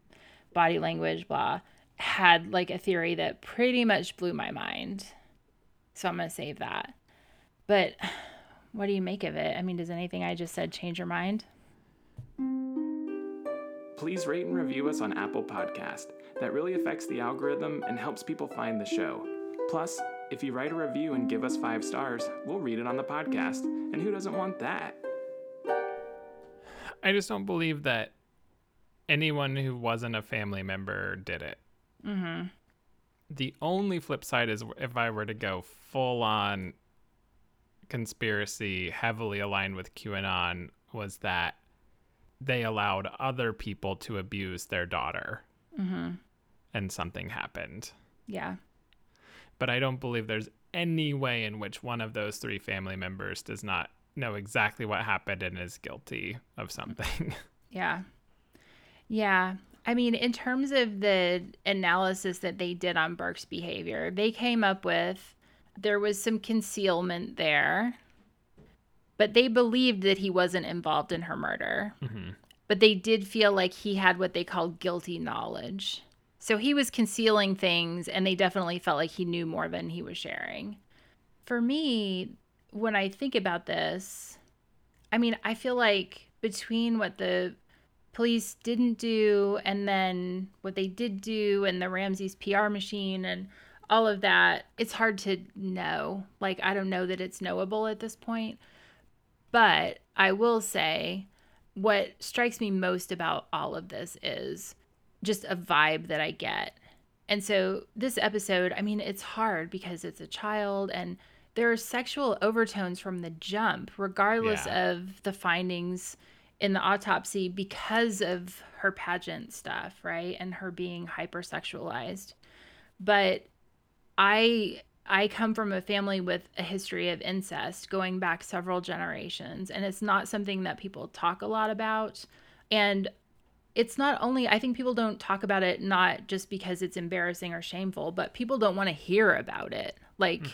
body language, blah, had like a theory that pretty much blew my mind. So I'm going to save that. But what do you make of it? I mean, does anything I just said change your mind? Please rate and review us on Apple Podcast. That really affects the algorithm and helps people find the show. Plus, if you write a review and give us five stars, we'll read it on the podcast. And who doesn't want that? I just don't believe that anyone who wasn't a family member did it. Mm-hmm. The only flip side is if I were to go full on conspiracy, heavily aligned with QAnon, was that they allowed other people to abuse their daughter Mm-hmm. and something happened. Yeah. But I don't believe there's any way in which one of those three family members does not know exactly what happened and is guilty of something. *laughs* Yeah. Yeah. I mean, in terms of the analysis that they did on Burke's behavior, they came up with there was some concealment there, but they believed that he wasn't involved in her murder. Mhm. But they did feel like he had what they called guilty knowledge. So he was concealing things, and they definitely felt like he knew more than he was sharing. For me, when I think about this, I mean, I feel like between what the police didn't do and then what they did do and the Ramsey's PR machine and all of that, it's hard to know. Like, I don't know that it's knowable at this point. But I will say what strikes me most about all of this is just a vibe that I get. And so this episode, I mean, it's hard because it's a child and there are sexual overtones from the jump, regardless Yeah. of the findings in the autopsy because of her pageant stuff, right? And her being hypersexualized. But I I come from a family with a history of incest going back several generations and it's not something that people talk a lot about and it's not only I think people don't talk about it not just because it's embarrassing or shameful, but people don't want to hear about it. Like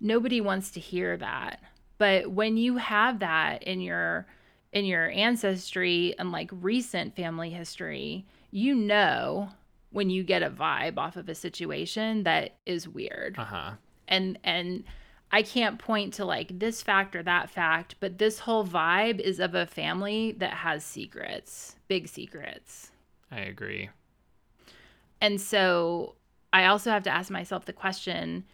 nobody wants to hear that. But when you have that in your in your ancestry and like recent family history, you know when you get a vibe off of a situation that is weird. Uh-huh. And and I can't point to like this fact or that fact, but this whole vibe is of a family that has secrets, big secrets. I agree. And so I also have to ask myself the question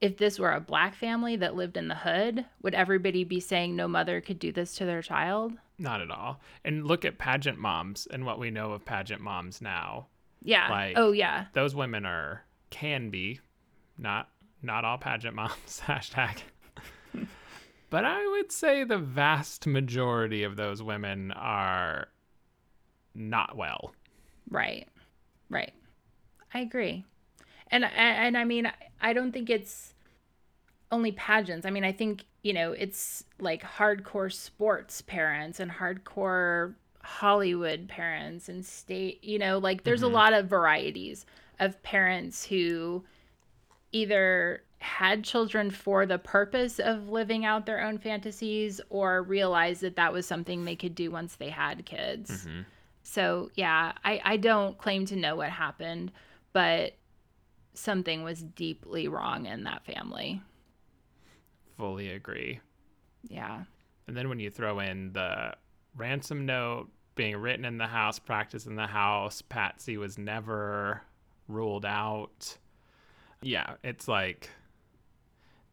if this were a black family that lived in the hood, would everybody be saying no mother could do this to their child? Not at all. And look at pageant moms and what we know of pageant moms now. Yeah. Like- oh yeah. Those women are can be not not all pageant moms *laughs* hashtag. but I would say the vast majority of those women are not well. Right. Right. I agree. And and I mean I don't think it's only pageants. I mean, I think, you know, it's like hardcore sports parents and hardcore Hollywood parents and state, you know, like there's a mm-hmm. lot of varieties of parents who either had children for the purpose of living out their own fantasies or realized that that was something they could do once they had kids. Mm-hmm. So, yeah, I, I don't claim to know what happened, but something was deeply wrong in that family. Fully agree. Yeah. And then when you throw in the ransom note being written in the house, practiced in the house, Patsy was never ruled out. Yeah, it's like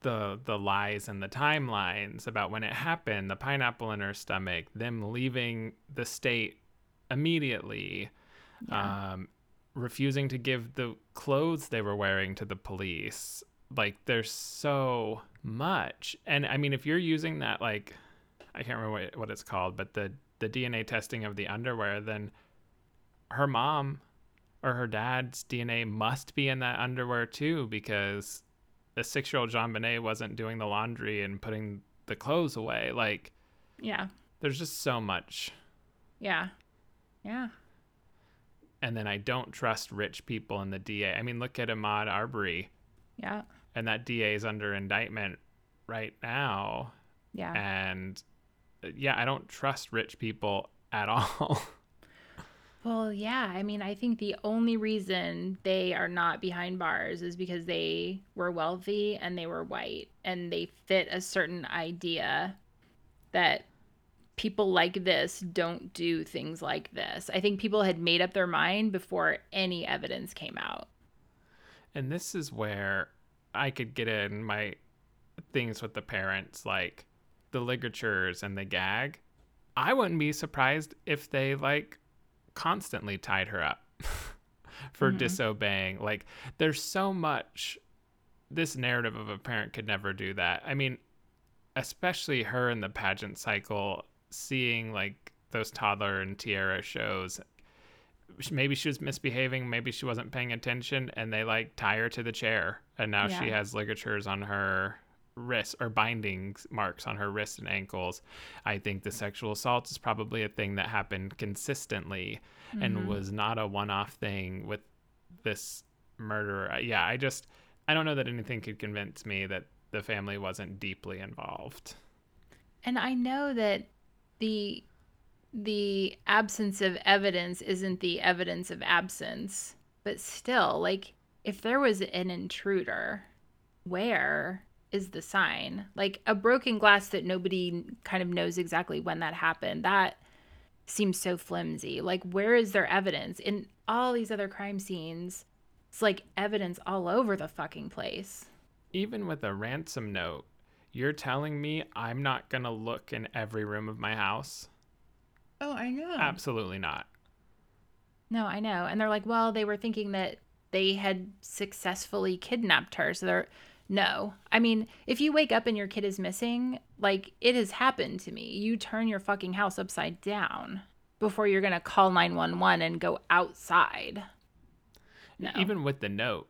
the the lies and the timelines about when it happened, the pineapple in her stomach, them leaving the state immediately, um, refusing to give the clothes they were wearing to the police. Like there's so much. And I mean if you're using that like I can't remember what, what it's called, but the the DNA testing of the underwear, then her mom or her dad's DNA must be in that underwear too, because the six year old JonBenét wasn't doing the laundry and putting the clothes away. Like, Yeah. there's just so much. Yeah. Yeah. And then I don't trust rich people in the DA. I mean, look at Ahmaud Arbery, Yeah. and that DA is under indictment right now. Yeah. And uh, yeah, I don't trust rich people at *laughs* all. Well, yeah. I mean, I think the only reason they are not behind bars is because they were wealthy and they were white and they fit a certain idea that people like this don't do things like this. I think people had made up their mind before any evidence came out. And this is where I could get in my things with the parents, like the ligatures and the gag. I wouldn't be surprised if they like constantly tied her up *laughs* for mm-hmm. disobeying. Like, there's so much. This narrative of a parent could never do that. I mean, especially her in the pageant cycle, seeing like those toddler and tiara shows maybe she was misbehaving, maybe she wasn't paying attention, and they like tie her to the chair, and now she has ligatures on her wrists or binding marks on her wrists and ankles. I think the sexual assault is probably a thing that happened consistently and mm-hmm. was not a one-off thing with this murderer. Yeah, I just I don't know that anything could convince me that the family wasn't deeply involved. And I know that the the absence of evidence isn't the evidence of absence, but still, like if there was an intruder, where is the sign? Like a broken glass that nobody kind of knows exactly when that happened. That seems so flimsy. Like where is there evidence? In all these other crime scenes, it's like evidence all over the fucking place. Even with a ransom note, you're telling me I'm not going to look in every room of my house? Oh, I know. Absolutely not. No, I know. And they're like, well, they were thinking that they had successfully kidnapped her. So they're, no. I mean, if you wake up and your kid is missing, like it has happened to me. You turn your fucking house upside down before you're going to call 911 and go outside. No. Even with the note,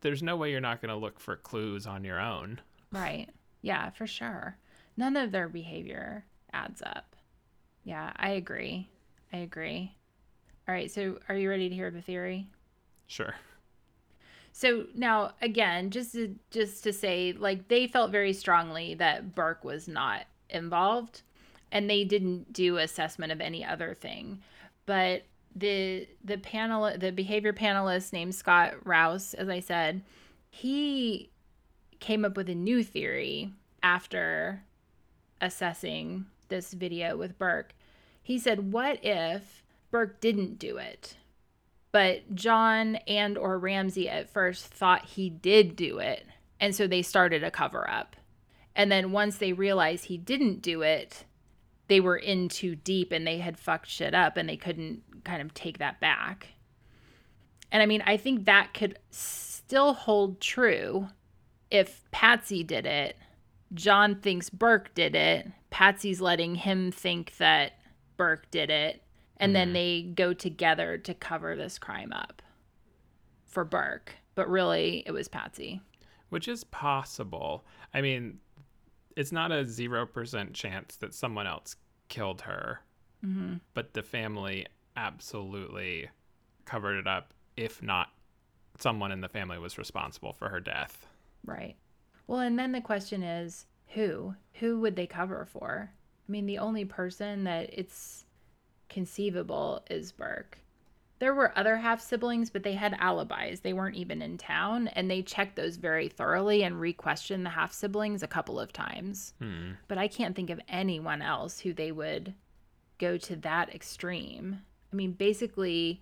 there's no way you're not going to look for clues on your own. Right. Yeah, for sure. None of their behavior adds up. Yeah, I agree. I agree. All right. So are you ready to hear the theory? Sure. So now again, just to, just to say like they felt very strongly that Burke was not involved. and they didn't do assessment of any other thing. But the the panel the behavior panelist named Scott Rouse, as I said, he came up with a new theory after assessing this video with Burke. He said, "What if Burke didn't do it?" But John and or Ramsey at first thought he did do it, and so they started a cover up. And then once they realized he didn't do it, they were in too deep and they had fucked shit up and they couldn't kind of take that back. And I mean, I think that could still hold true if Patsy did it. John thinks Burke did it. Patsy's letting him think that Burke did it. And then mm-hmm. they go together to cover this crime up for Burke. But really, it was Patsy. which is possible. I mean, it's not a 0% chance that someone else killed her, mm-hmm. but the family absolutely covered it up, if not, someone in the family was responsible for her death. Right. Well, and then the question is who? Who would they cover for? I mean, the only person that it's conceivable is Burke. There were other half siblings, but they had alibis. They weren't even in town, and they checked those very thoroughly and re questioned the half siblings a couple of times. Hmm. But I can't think of anyone else who they would go to that extreme. I mean, basically,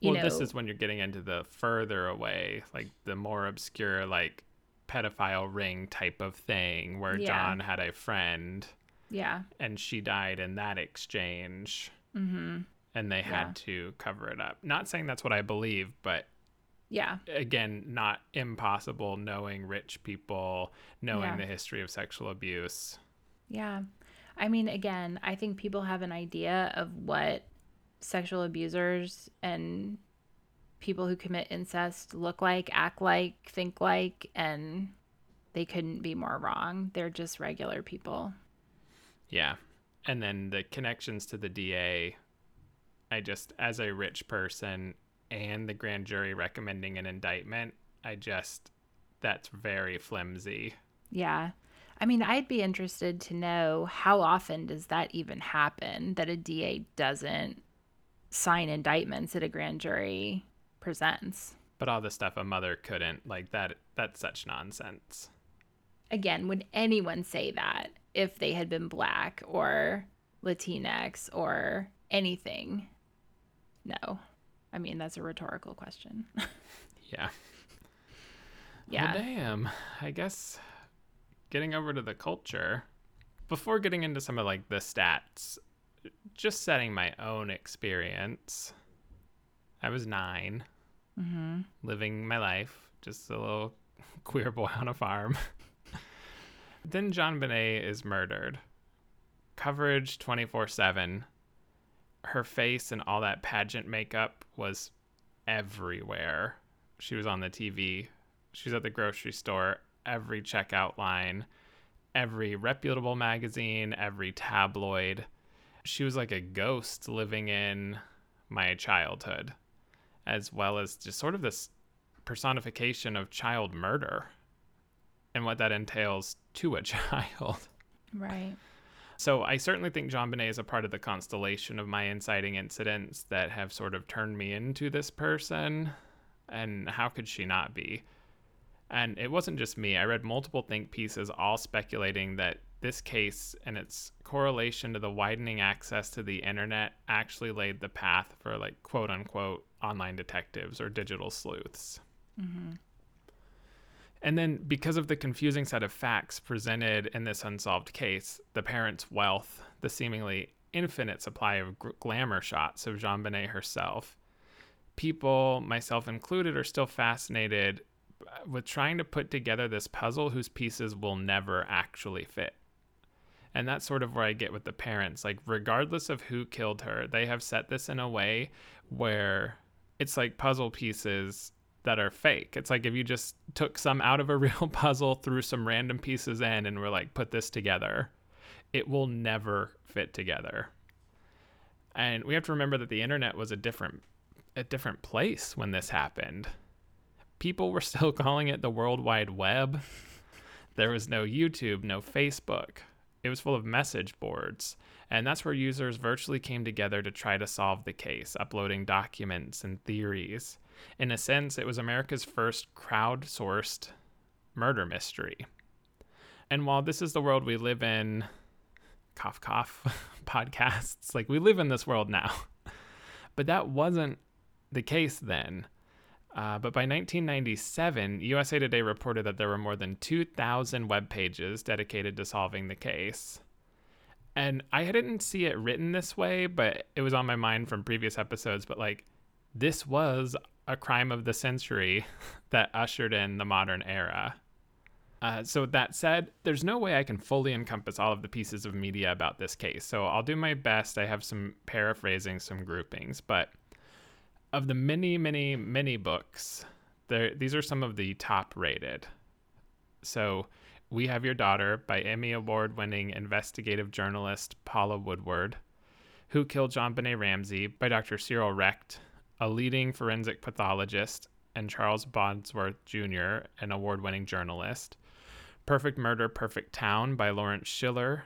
you well, know, this is when you're getting into the further away, like the more obscure, like pedophile ring type of thing, where Yeah. John had a friend yeah. and she died in that exchange, Mm-hmm. and they had to cover it up. Not saying that's what I believe, but Yeah. again, not impossible knowing rich people, knowing Yeah. the history of sexual abuse. Yeah. I mean, again, I think people have an idea of what sexual abusers and people who commit incest look like, act like, think like, and they couldn't be more wrong. They're just regular people. Yeah. And then the connections to the DA, I just, as a rich person and the grand jury recommending an indictment, I just, that's very flimsy. Yeah. I mean, I'd be interested to know how often does that even happen that a DA doesn't sign indictments that a grand jury presents? But all the stuff a mother couldn't, like that, that's such nonsense. again, would anyone say that if they had been black or Latinx or anything? No. I mean, that's a rhetorical question. *laughs* Yeah. yeah. Well, damn. I guess getting over to the culture, before getting into some of like the stats, just setting my own experience. I was 9 hmm living my life, just a little *laughs* queer boy on a farm. Then JonBenét is murdered. Coverage 24 7. Her face and all that pageant makeup was everywhere. She was on the TV, she was at the grocery store, every checkout line, every reputable magazine, every tabloid. She was like a ghost living in my childhood, as well as just sort of this personification of child murder and what that entails to a *laughs* child. Right. So I certainly think JonBenét is a part of the constellation of my inciting incidents that have sort of turned me into this person. And how could she not be? And it wasn't just me. I read multiple think pieces all speculating that this case and its correlation to the widening access to the internet actually laid the path for like quote unquote online detectives or digital sleuths. Mm-hmm. And then, because of the confusing set of facts presented in this unsolved case, the parents' wealth, the seemingly infinite supply of gr- glamour shots of JonBenét herself, people, myself included, are still fascinated uh, with trying to put together this puzzle whose pieces will never actually fit. And that's sort of where I get with the parents. Like, regardless of who killed her, they have set this in a way where it's like puzzle pieces that are fake. It's like if you just took some out of a *laughs* real puzzle, threw some random pieces in, and were like, put this together, it will never fit together. And we have to remember that the internet was a different a different place when this happened. People were *laughs* still calling it the World Wide Web. There was no YouTube, no Facebook. it was full of message boards. And that's where users virtually came together to try to solve the case, uploading documents and theories. In a sense, it was America's first crowdsourced murder mystery. And while this is the world we live in, cough, cough, *laughs* podcasts, like we live in this world now. *laughs* But that wasn't the case then. Uh, but by 1997, USA Today reported that there were more than 2,000 web pages dedicated to solving the case. And I didn't see it written this way, but it was on my mind from previous episodes. But like, this was a crime of the century *laughs* that ushered in the modern era. Uh, so, that said, there's no way I can fully encompass all of the pieces of media about this case. So, I'll do my best. I have some paraphrasing, some groupings. But of the many, many, many books, there, these are some of the top rated. So, We Have Your Daughter by Emmy Award winning investigative journalist Paula Woodward. Who Killed JonBenét Ramsey by Dr. Cyril Wecht, a leading forensic pathologist, and Charles Bosworth Jr., an award winning journalist. Perfect Murder, Perfect Town by Lawrence Schiller.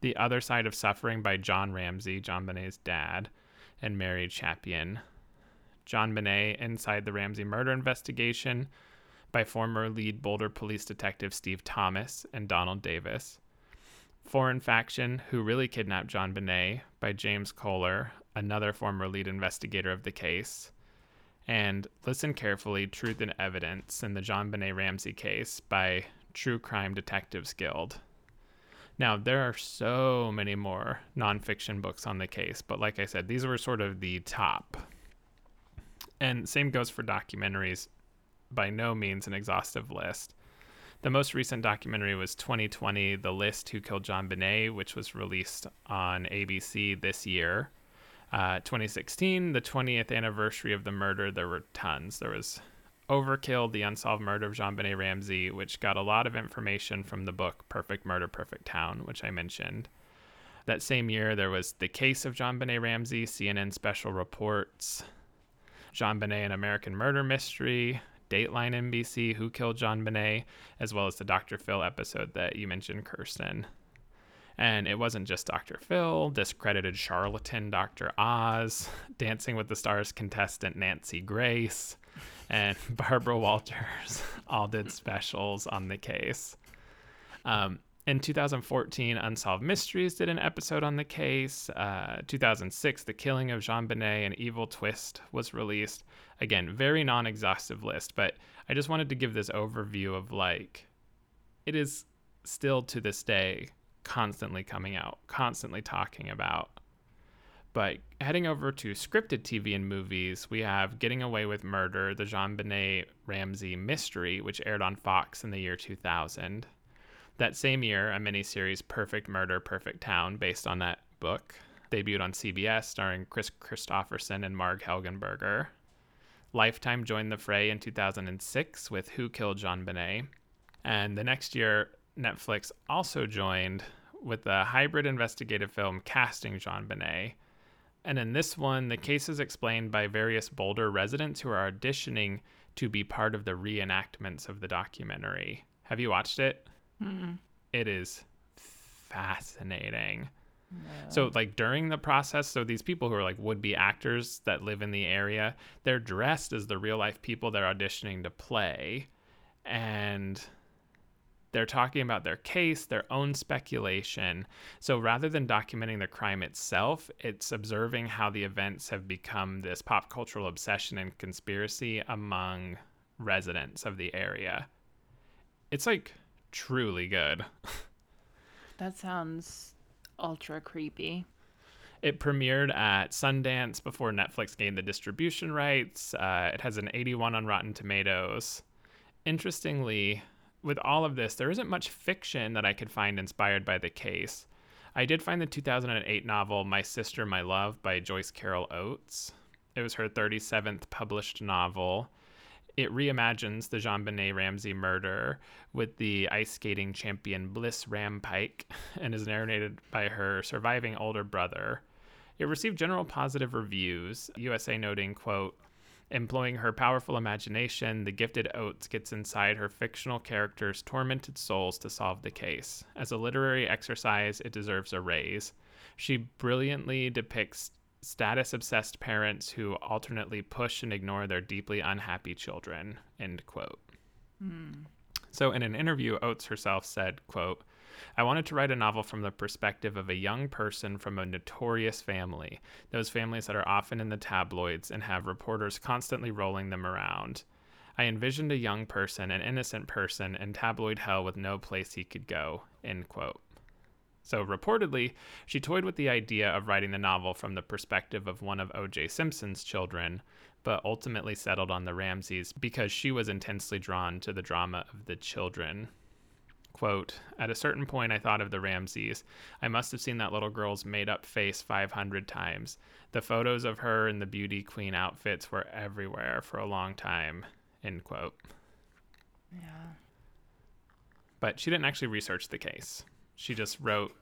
The Other Side of Suffering by John Ramsey, JonBenét's dad, and Marie Chapian. JonBenét Inside the Ramsey Murder Investigation by former lead Boulder police detective Steve Thomas and Donald Davis. Foreign Faction Who Really Kidnapped JonBenét by James Kolar, another former lead investigator of the case. And Listen Carefully Truth and Evidence in the JonBenét Ramsey case by True Crime Detectives Guild. Now, there are so many more nonfiction books on the case, but like I said, these were sort of the top. And same goes for documentaries, by no means an exhaustive list. The most recent documentary was 2020, The List Who Killed JonBenét, which was released on ABC this year. Uh, 2016, the 20th anniversary of the murder, there were tons. There was Overkill, The Unsolved Murder of JonBenét Ramsey, which got a lot of information from the book Perfect Murder, Perfect Town, which I mentioned. That same year, there was The Case of JonBenét Ramsey, CNN Special Reports, JonBenét, An American Murder Mystery, Dateline NBC, Who Killed JonBenét, as well as the Dr. Phil episode that you mentioned, Kirsten. And it wasn't just Dr. Phil, discredited charlatan Dr. Oz, *laughs* Dancing with the Stars contestant Nancy Grace, and *laughs* Barbara Walters *laughs* all did specials on the case. Um, in 2014, Unsolved Mysteries did an episode on the case. Uh, 2006, The Killing of JonBenét, An Evil Twist was released. Again, very non exhaustive list, but I just wanted to give this overview of like, it is still to this day constantly coming out, constantly talking about. But heading over to scripted TV and movies, we have Getting Away with Murder, the JonBenét Ramsey mystery, which aired on Fox in the year 2000. That same year, a miniseries, Perfect Murder, Perfect Town, based on that book, debuted on CBS, starring Kris Kristofferson and Marg Helgenberger. Lifetime joined the fray in 2006 with Who Killed JonBenét. And the next year, Netflix also joined with the hybrid investigative film Casting JonBenét. And in this one, the case is explained by various Boulder residents who are auditioning to be part of the reenactments of the documentary. Have you watched it? It is fascinating. So, like during the process, so these people who are like would be actors that live in the area, they're dressed as the real life people they're auditioning to play. And they're talking about their case, their own speculation. So rather than documenting the crime itself, it's observing how the events have become this pop cultural obsession and conspiracy among residents of the area. It's like truly good. *laughs* That sounds ultra creepy. It premiered at Sundance before Netflix gained the distribution rights. Uh, it has an 81 on Rotten Tomatoes. Interestingly, with all of this, there isn't much fiction that I could find inspired by the case. I did find the 2008 novel My Sister, My Love by Joyce Carol Oates. It was her 37th published novel. It reimagines the JonBenét Ramsey murder with the ice skating champion Bliss Rampike *laughs* and is narrated by her surviving older brother. It received general positive reviews, USA noting, quote, Employing her powerful imagination, the gifted Oates gets inside her fictional characters' tormented souls to solve the case. As a literary exercise, it deserves a raise. She brilliantly depicts status obsessed parents who alternately push and ignore their deeply unhappy children. End quote. Hmm. So in an interview, Oates herself said, quote, I wanted to write a novel from the perspective of a young person from a notorious family, those families that are often in the tabloids and have reporters constantly rolling them around. I envisioned a young person, an innocent person, in tabloid hell with no place he could go. End quote. So, reportedly, she toyed with the idea of writing the novel from the perspective of one of O.J. Simpson's children, but ultimately settled on the Ramseys because she was intensely drawn to the drama of the children. Quote, At a certain point, I thought of the Ramseys. I must have seen that little girl's made up face 500 times. The photos of her in the beauty queen outfits were everywhere for a long time. End quote. Yeah. But she didn't actually research the case. She just wrote,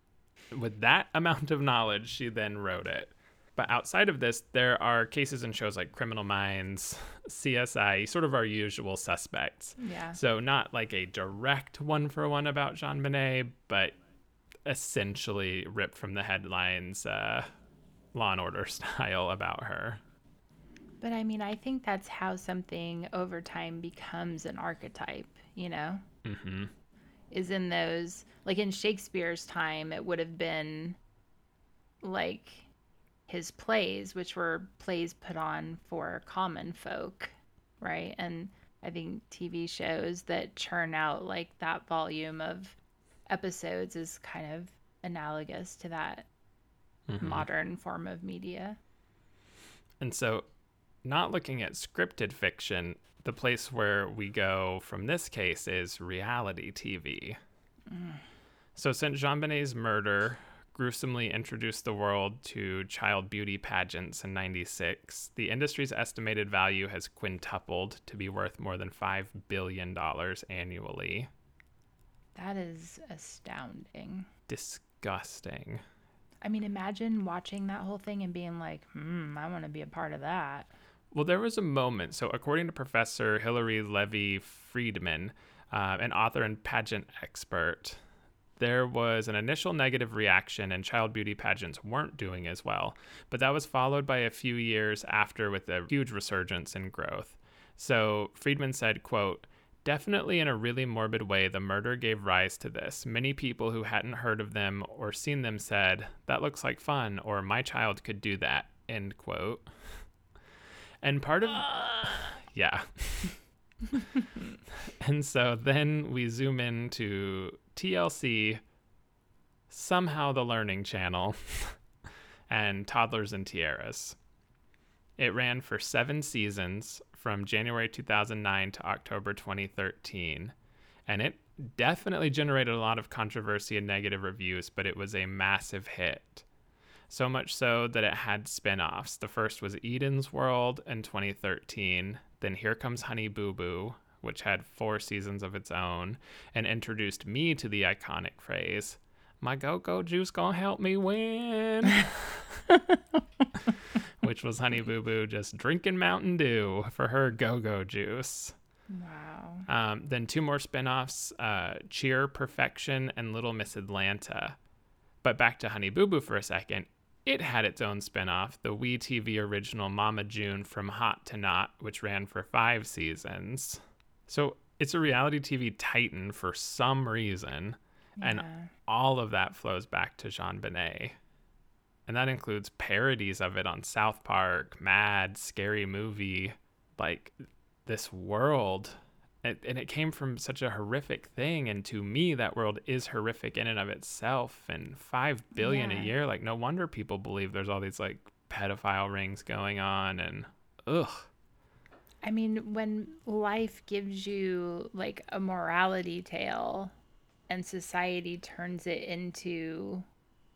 *laughs* with that amount of knowledge, she then wrote it. But outside of this, there are cases and shows like Criminal Minds, *laughs* CSI, sort of our usual suspects. Yeah. So not like a direct one for one about JonBenét, but essentially ripped from the headlines, uh, Law and Order *laughs* style about her. But I mean, I think that's how something over time becomes an archetype, you know? Mm-hmm. Is in those, like in Shakespeare's time, it would have been like his plays, which were plays put on for common folk, right? And I think TV shows that churn out like that volume of episodes is kind of analogous to that mm-hmm. modern form of media. And so, not looking at scripted fiction, the place where we go from this case is reality TV. Mm. So, since JonBenét's murder gruesomely introduced the world to child beauty pageants in 96, the industry's estimated value has quintupled to be worth more than $5 billion annually. That is astounding. Disgusting. I mean, imagine watching that whole thing and being like, hmm, I want to be a part of that. Well, there was a moment. So, according to Professor Hilary Levy Friedman, uh, an author and pageant expert, there was an initial negative reaction, and child beauty pageants weren't doing as well. But that was followed by a few years after with a huge resurgence in growth. So, Friedman said, quote, Definitely in a really morbid way, the murder gave rise to this. Many people who hadn't heard of them or seen them said, That looks like fun, or my child could do that. End quote. And part of. Yeah. *laughs* *laughs* and so then we zoom into TLC, somehow the Learning Channel, *laughs* and Toddlers and Tiaras. It ran for seven seasons from January 2009 to October 2013. And it definitely generated a lot of controversy and negative reviews, but it was a massive hit. So much so that it had spin offs. The first was Eden's World in 2013. Then Here Comes Honey Boo Boo, which had four seasons of its own and introduced me to the iconic phrase, My go go juice gonna help me win. *laughs* which was Honey Boo Boo just drinking Mountain Dew for her go go juice. Wow. Um, then two more spin-offs, uh, Cheer, Perfection, and Little Miss Atlanta. But back to Honey Boo Boo for a second. It had its own spin-off, the WE TV original Mama June from Hot to Not, which ran for five seasons. So it's a reality TV titan for some reason, and all of that flows back to JonBenét. And that includes parodies of it on South Park, Mad, Scary Movie, like this world. It, and it came from such a horrific thing. And to me, that world is horrific in and of itself. And five billion Yeah. a year, like, no wonder people believe there's all these like pedophile rings going on. And ugh. I mean, when life gives you like a morality tale and society turns it into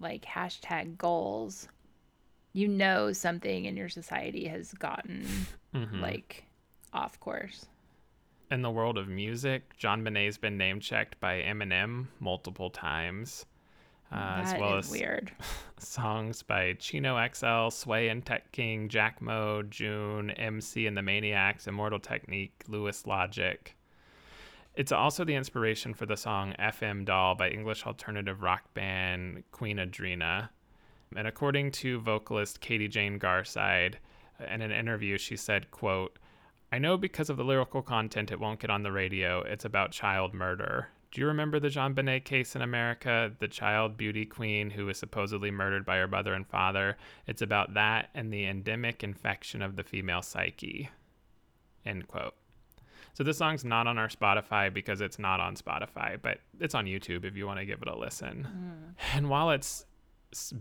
like hashtag goals, you know something in your society has gotten *laughs* Mhm. like off course. In the world of music, JonBenét's been name checked by Eminem multiple times, uh, as well as weird. *laughs* songs by Chino XL, Sway and Tech King, Jack Mo, June, MC and the Maniacs, Immortal Technique, Louis Logic. It's also the inspiration for the song FM Doll by English alternative rock band Queen Adreena. And according to vocalist Katie Jane Garside, in an interview, she said, quote, I know because of the lyrical content it won't get on the radio. It's about child murder. Do you remember the JonBenét case in America, the child beauty queen who was supposedly murdered by her mother and father? It's about that and the endemic infection of the female psyche. End quote. So this song's not on our Spotify because it's not on Spotify, but it's on YouTube if you want to give it a listen. Mm. And while it's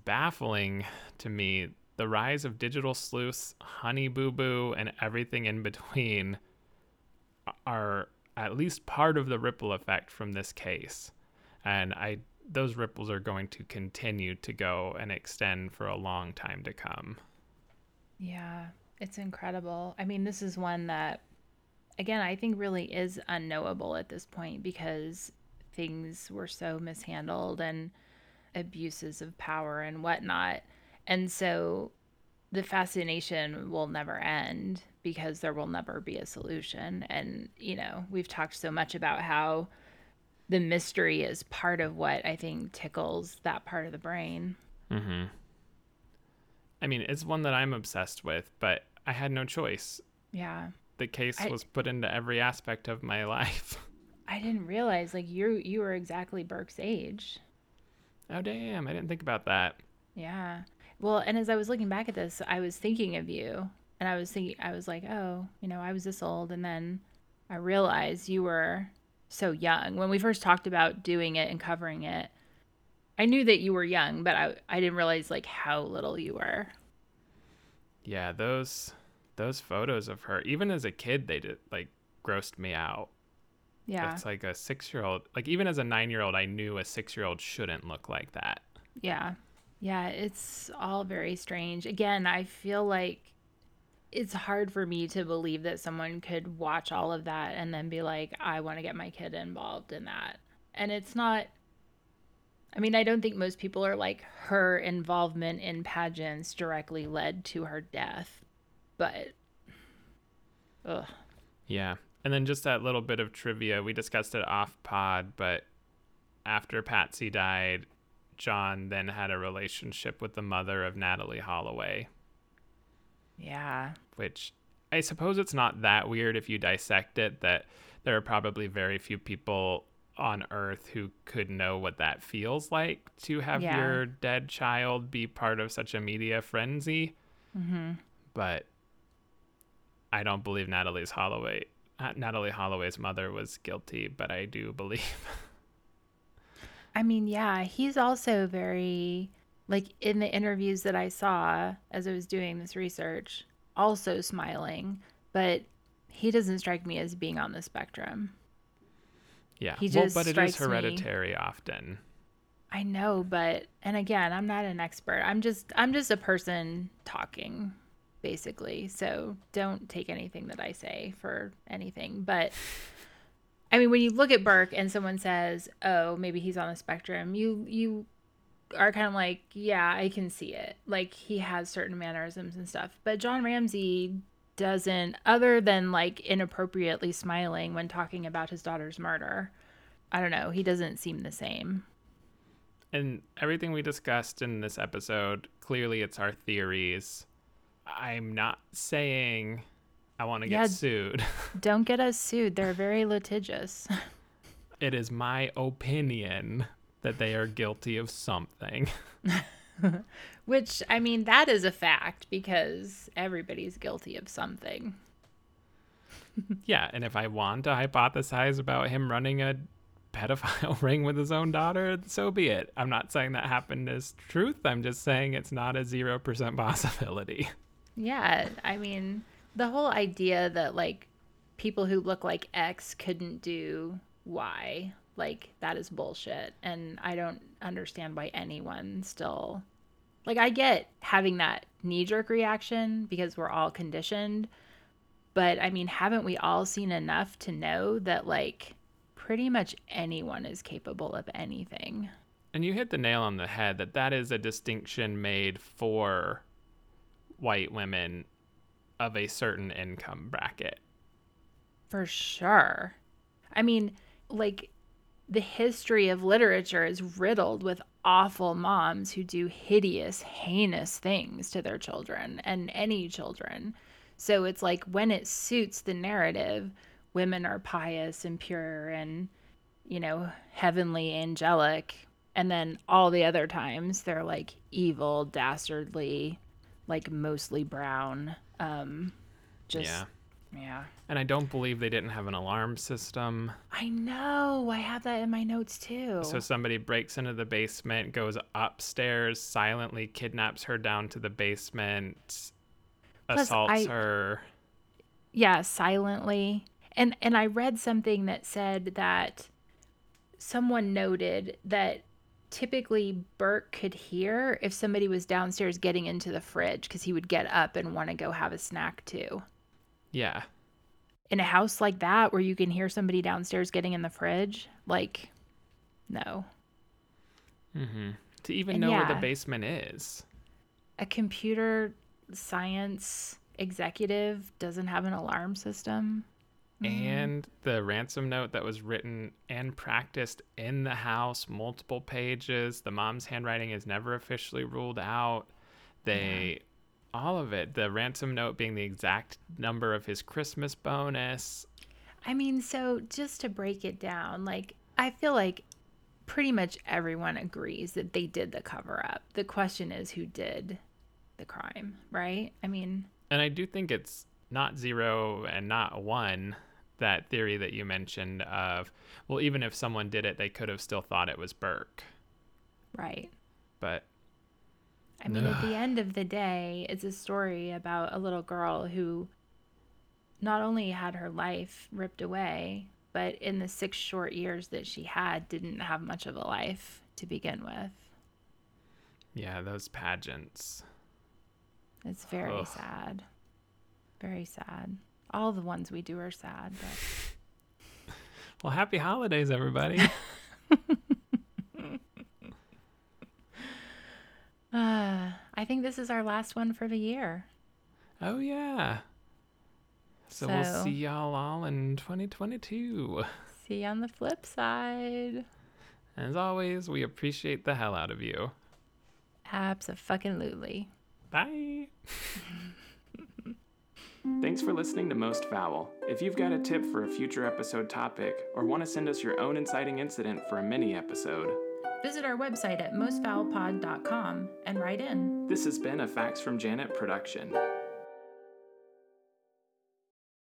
baffling to me, the rise of digital sleuths, Honey Boo Boo, and everything in between are at least part of the ripple effect from this case. And I those ripples are going to continue to go and extend for a long time to come. Yeah, it's incredible. I mean, this is one that again, I think really is unknowable at this point because things were so mishandled and abuses of power and whatnot. And so the fascination will never end because there will never be a solution. And, you know, we've talked so much about how the mystery is part of what I think tickles that part of the brain. Mm-hmm. I mean, it's one that I'm obsessed with, but I had no choice. Yeah. The case I, was put into every aspect of my *laughs* life. I didn't realize like you you were exactly Burke's age. Oh damn, I didn't think about that. Yeah. Well, and as I was looking back at this, I was thinking of you and I was thinking, I was like, oh, you know, I was this old. And then I realized you were so young. When we first talked about doing it and covering it, I knew that you were young, but I, I didn't realize like how little you were. Yeah, those those photos of her, even as a kid, they did like grossed me out. Yeah. It's like a six year old, like even as a nine year old, I knew a six year old shouldn't look like that. Yeah. Yeah. It's all very strange. Again, I feel like it's hard for me to believe that someone could watch all of that and then be like, I want to get my kid involved in that. And it's not, I mean, I don't think most people are like her involvement in pageants directly led to her death, but, ugh. Yeah. And then just that little bit of trivia, we discussed it off pod, but after Patsy died, John then had a relationship with the mother of Natalee Holloway. Yeah. Which I suppose it's not that weird if you dissect it that there are probably very few people on earth who could know what that feels like to have yeah. your dead child be part of such a media frenzy. Mm-hmm. But I don't believe Natalee's Holloway uh, Natalee Holloway's mother was guilty, but I do believe. *laughs* I mean, yeah, he's also very like in the interviews that I saw as I was doing this research, also smiling, but he doesn't strike me as being on the spectrum. Yeah. He just well, but it is hereditary me. often. I know, but and again, I'm not an expert. I'm just I'm just a person talking basically. So don't take anything that I say for anything, but I mean, when you look at Burke and someone says, "Oh, maybe he's on the spectrum," you you are kind of like, yeah, I can see it. Like he has certain mannerisms and stuff. But John Ramsey doesn't, other than like inappropriately smiling when talking about his daughter's murder. I don't know. He doesn't seem the same. And everything we discussed in this episode, clearly it's our theories. I'm not saying I want to yeah, get sued. *laughs* don't get us sued. They're very litigious. *laughs* it is my opinion that they are guilty of something. *laughs* Which, I mean, that is a fact because everybody's guilty of something. yeah, and if I want to hypothesize about him running a pedophile ring with his own daughter, so be it. I'm not saying that happened as truth. I'm just saying it's not a 0% possibility. Yeah, I mean, the whole idea that like people who look like X couldn't do Y like that is bullshit. And i don't understand why anyone still like i get having that knee jerk reaction because we're all conditioned. But i mean haven't we all seen enough to know that like pretty much anyone is capable of anything? And you hit the nail on the head that that is a distinction made for white women of a certain income bracket. For sure. I mean, like the history of literature is riddled with awful moms who do hideous, heinous things to their children and any children. So it's like when it suits the narrative, women are pious and pure and, you know, heavenly, angelic. And then all the other times they're like evil, dastardly, like mostly brown. Um, just, yeah. yeah. And I don't believe they didn't have an alarm system. I know. I have that in my notes too. So somebody breaks into the basement, goes upstairs, silently kidnaps her down to the basement, Plus, assaults I- her. yeah, silently. And and I read something that said that someone noted that typically Burke could hear if somebody was downstairs getting into the fridge because he would get up and want to go have a snack too. Yeah. In a house like that where you can hear somebody downstairs getting in the fridge, like no. Mm-hmm. To even And know where the basement is. A computer science executive doesn't have an alarm system. Mm-hmm. And the ransom note that was written and practiced in the house, multiple pages. The mom's handwriting is never officially ruled out. They, all of it, the ransom note being the exact number of his Christmas bonus. I mean, so just to break it down, like I feel like pretty much everyone agrees that they did the cover up. The question is who did the crime, right? I mean, And I do think it's not zero and not one, that theory that you mentioned of, well, even if someone did it, they could have still thought it was Burke. right. But I mean, at the end of the day, it's a story about a little girl who not only had her life ripped away, but in the six short years that she had, didn't have much of a life to begin with. yeah, those pageants. It's very Ugh. sad. Very sad. All the ones we do are sad, but *laughs* Well, happy holidays, everybody. *laughs* uh, I think this is our last one for the year. oh, yeah. So, we'll see y'all all in 2022. See you on the flip side. As always, we appreciate the hell out of you. Absolutely. Bye. *laughs* Thanks for listening to Most Foul. If you've got a tip for a future episode topic or want to send us your own inciting incident for a mini episode, Visit our website at mostfoulpod.com and write in. this has been a Facts from Janet production.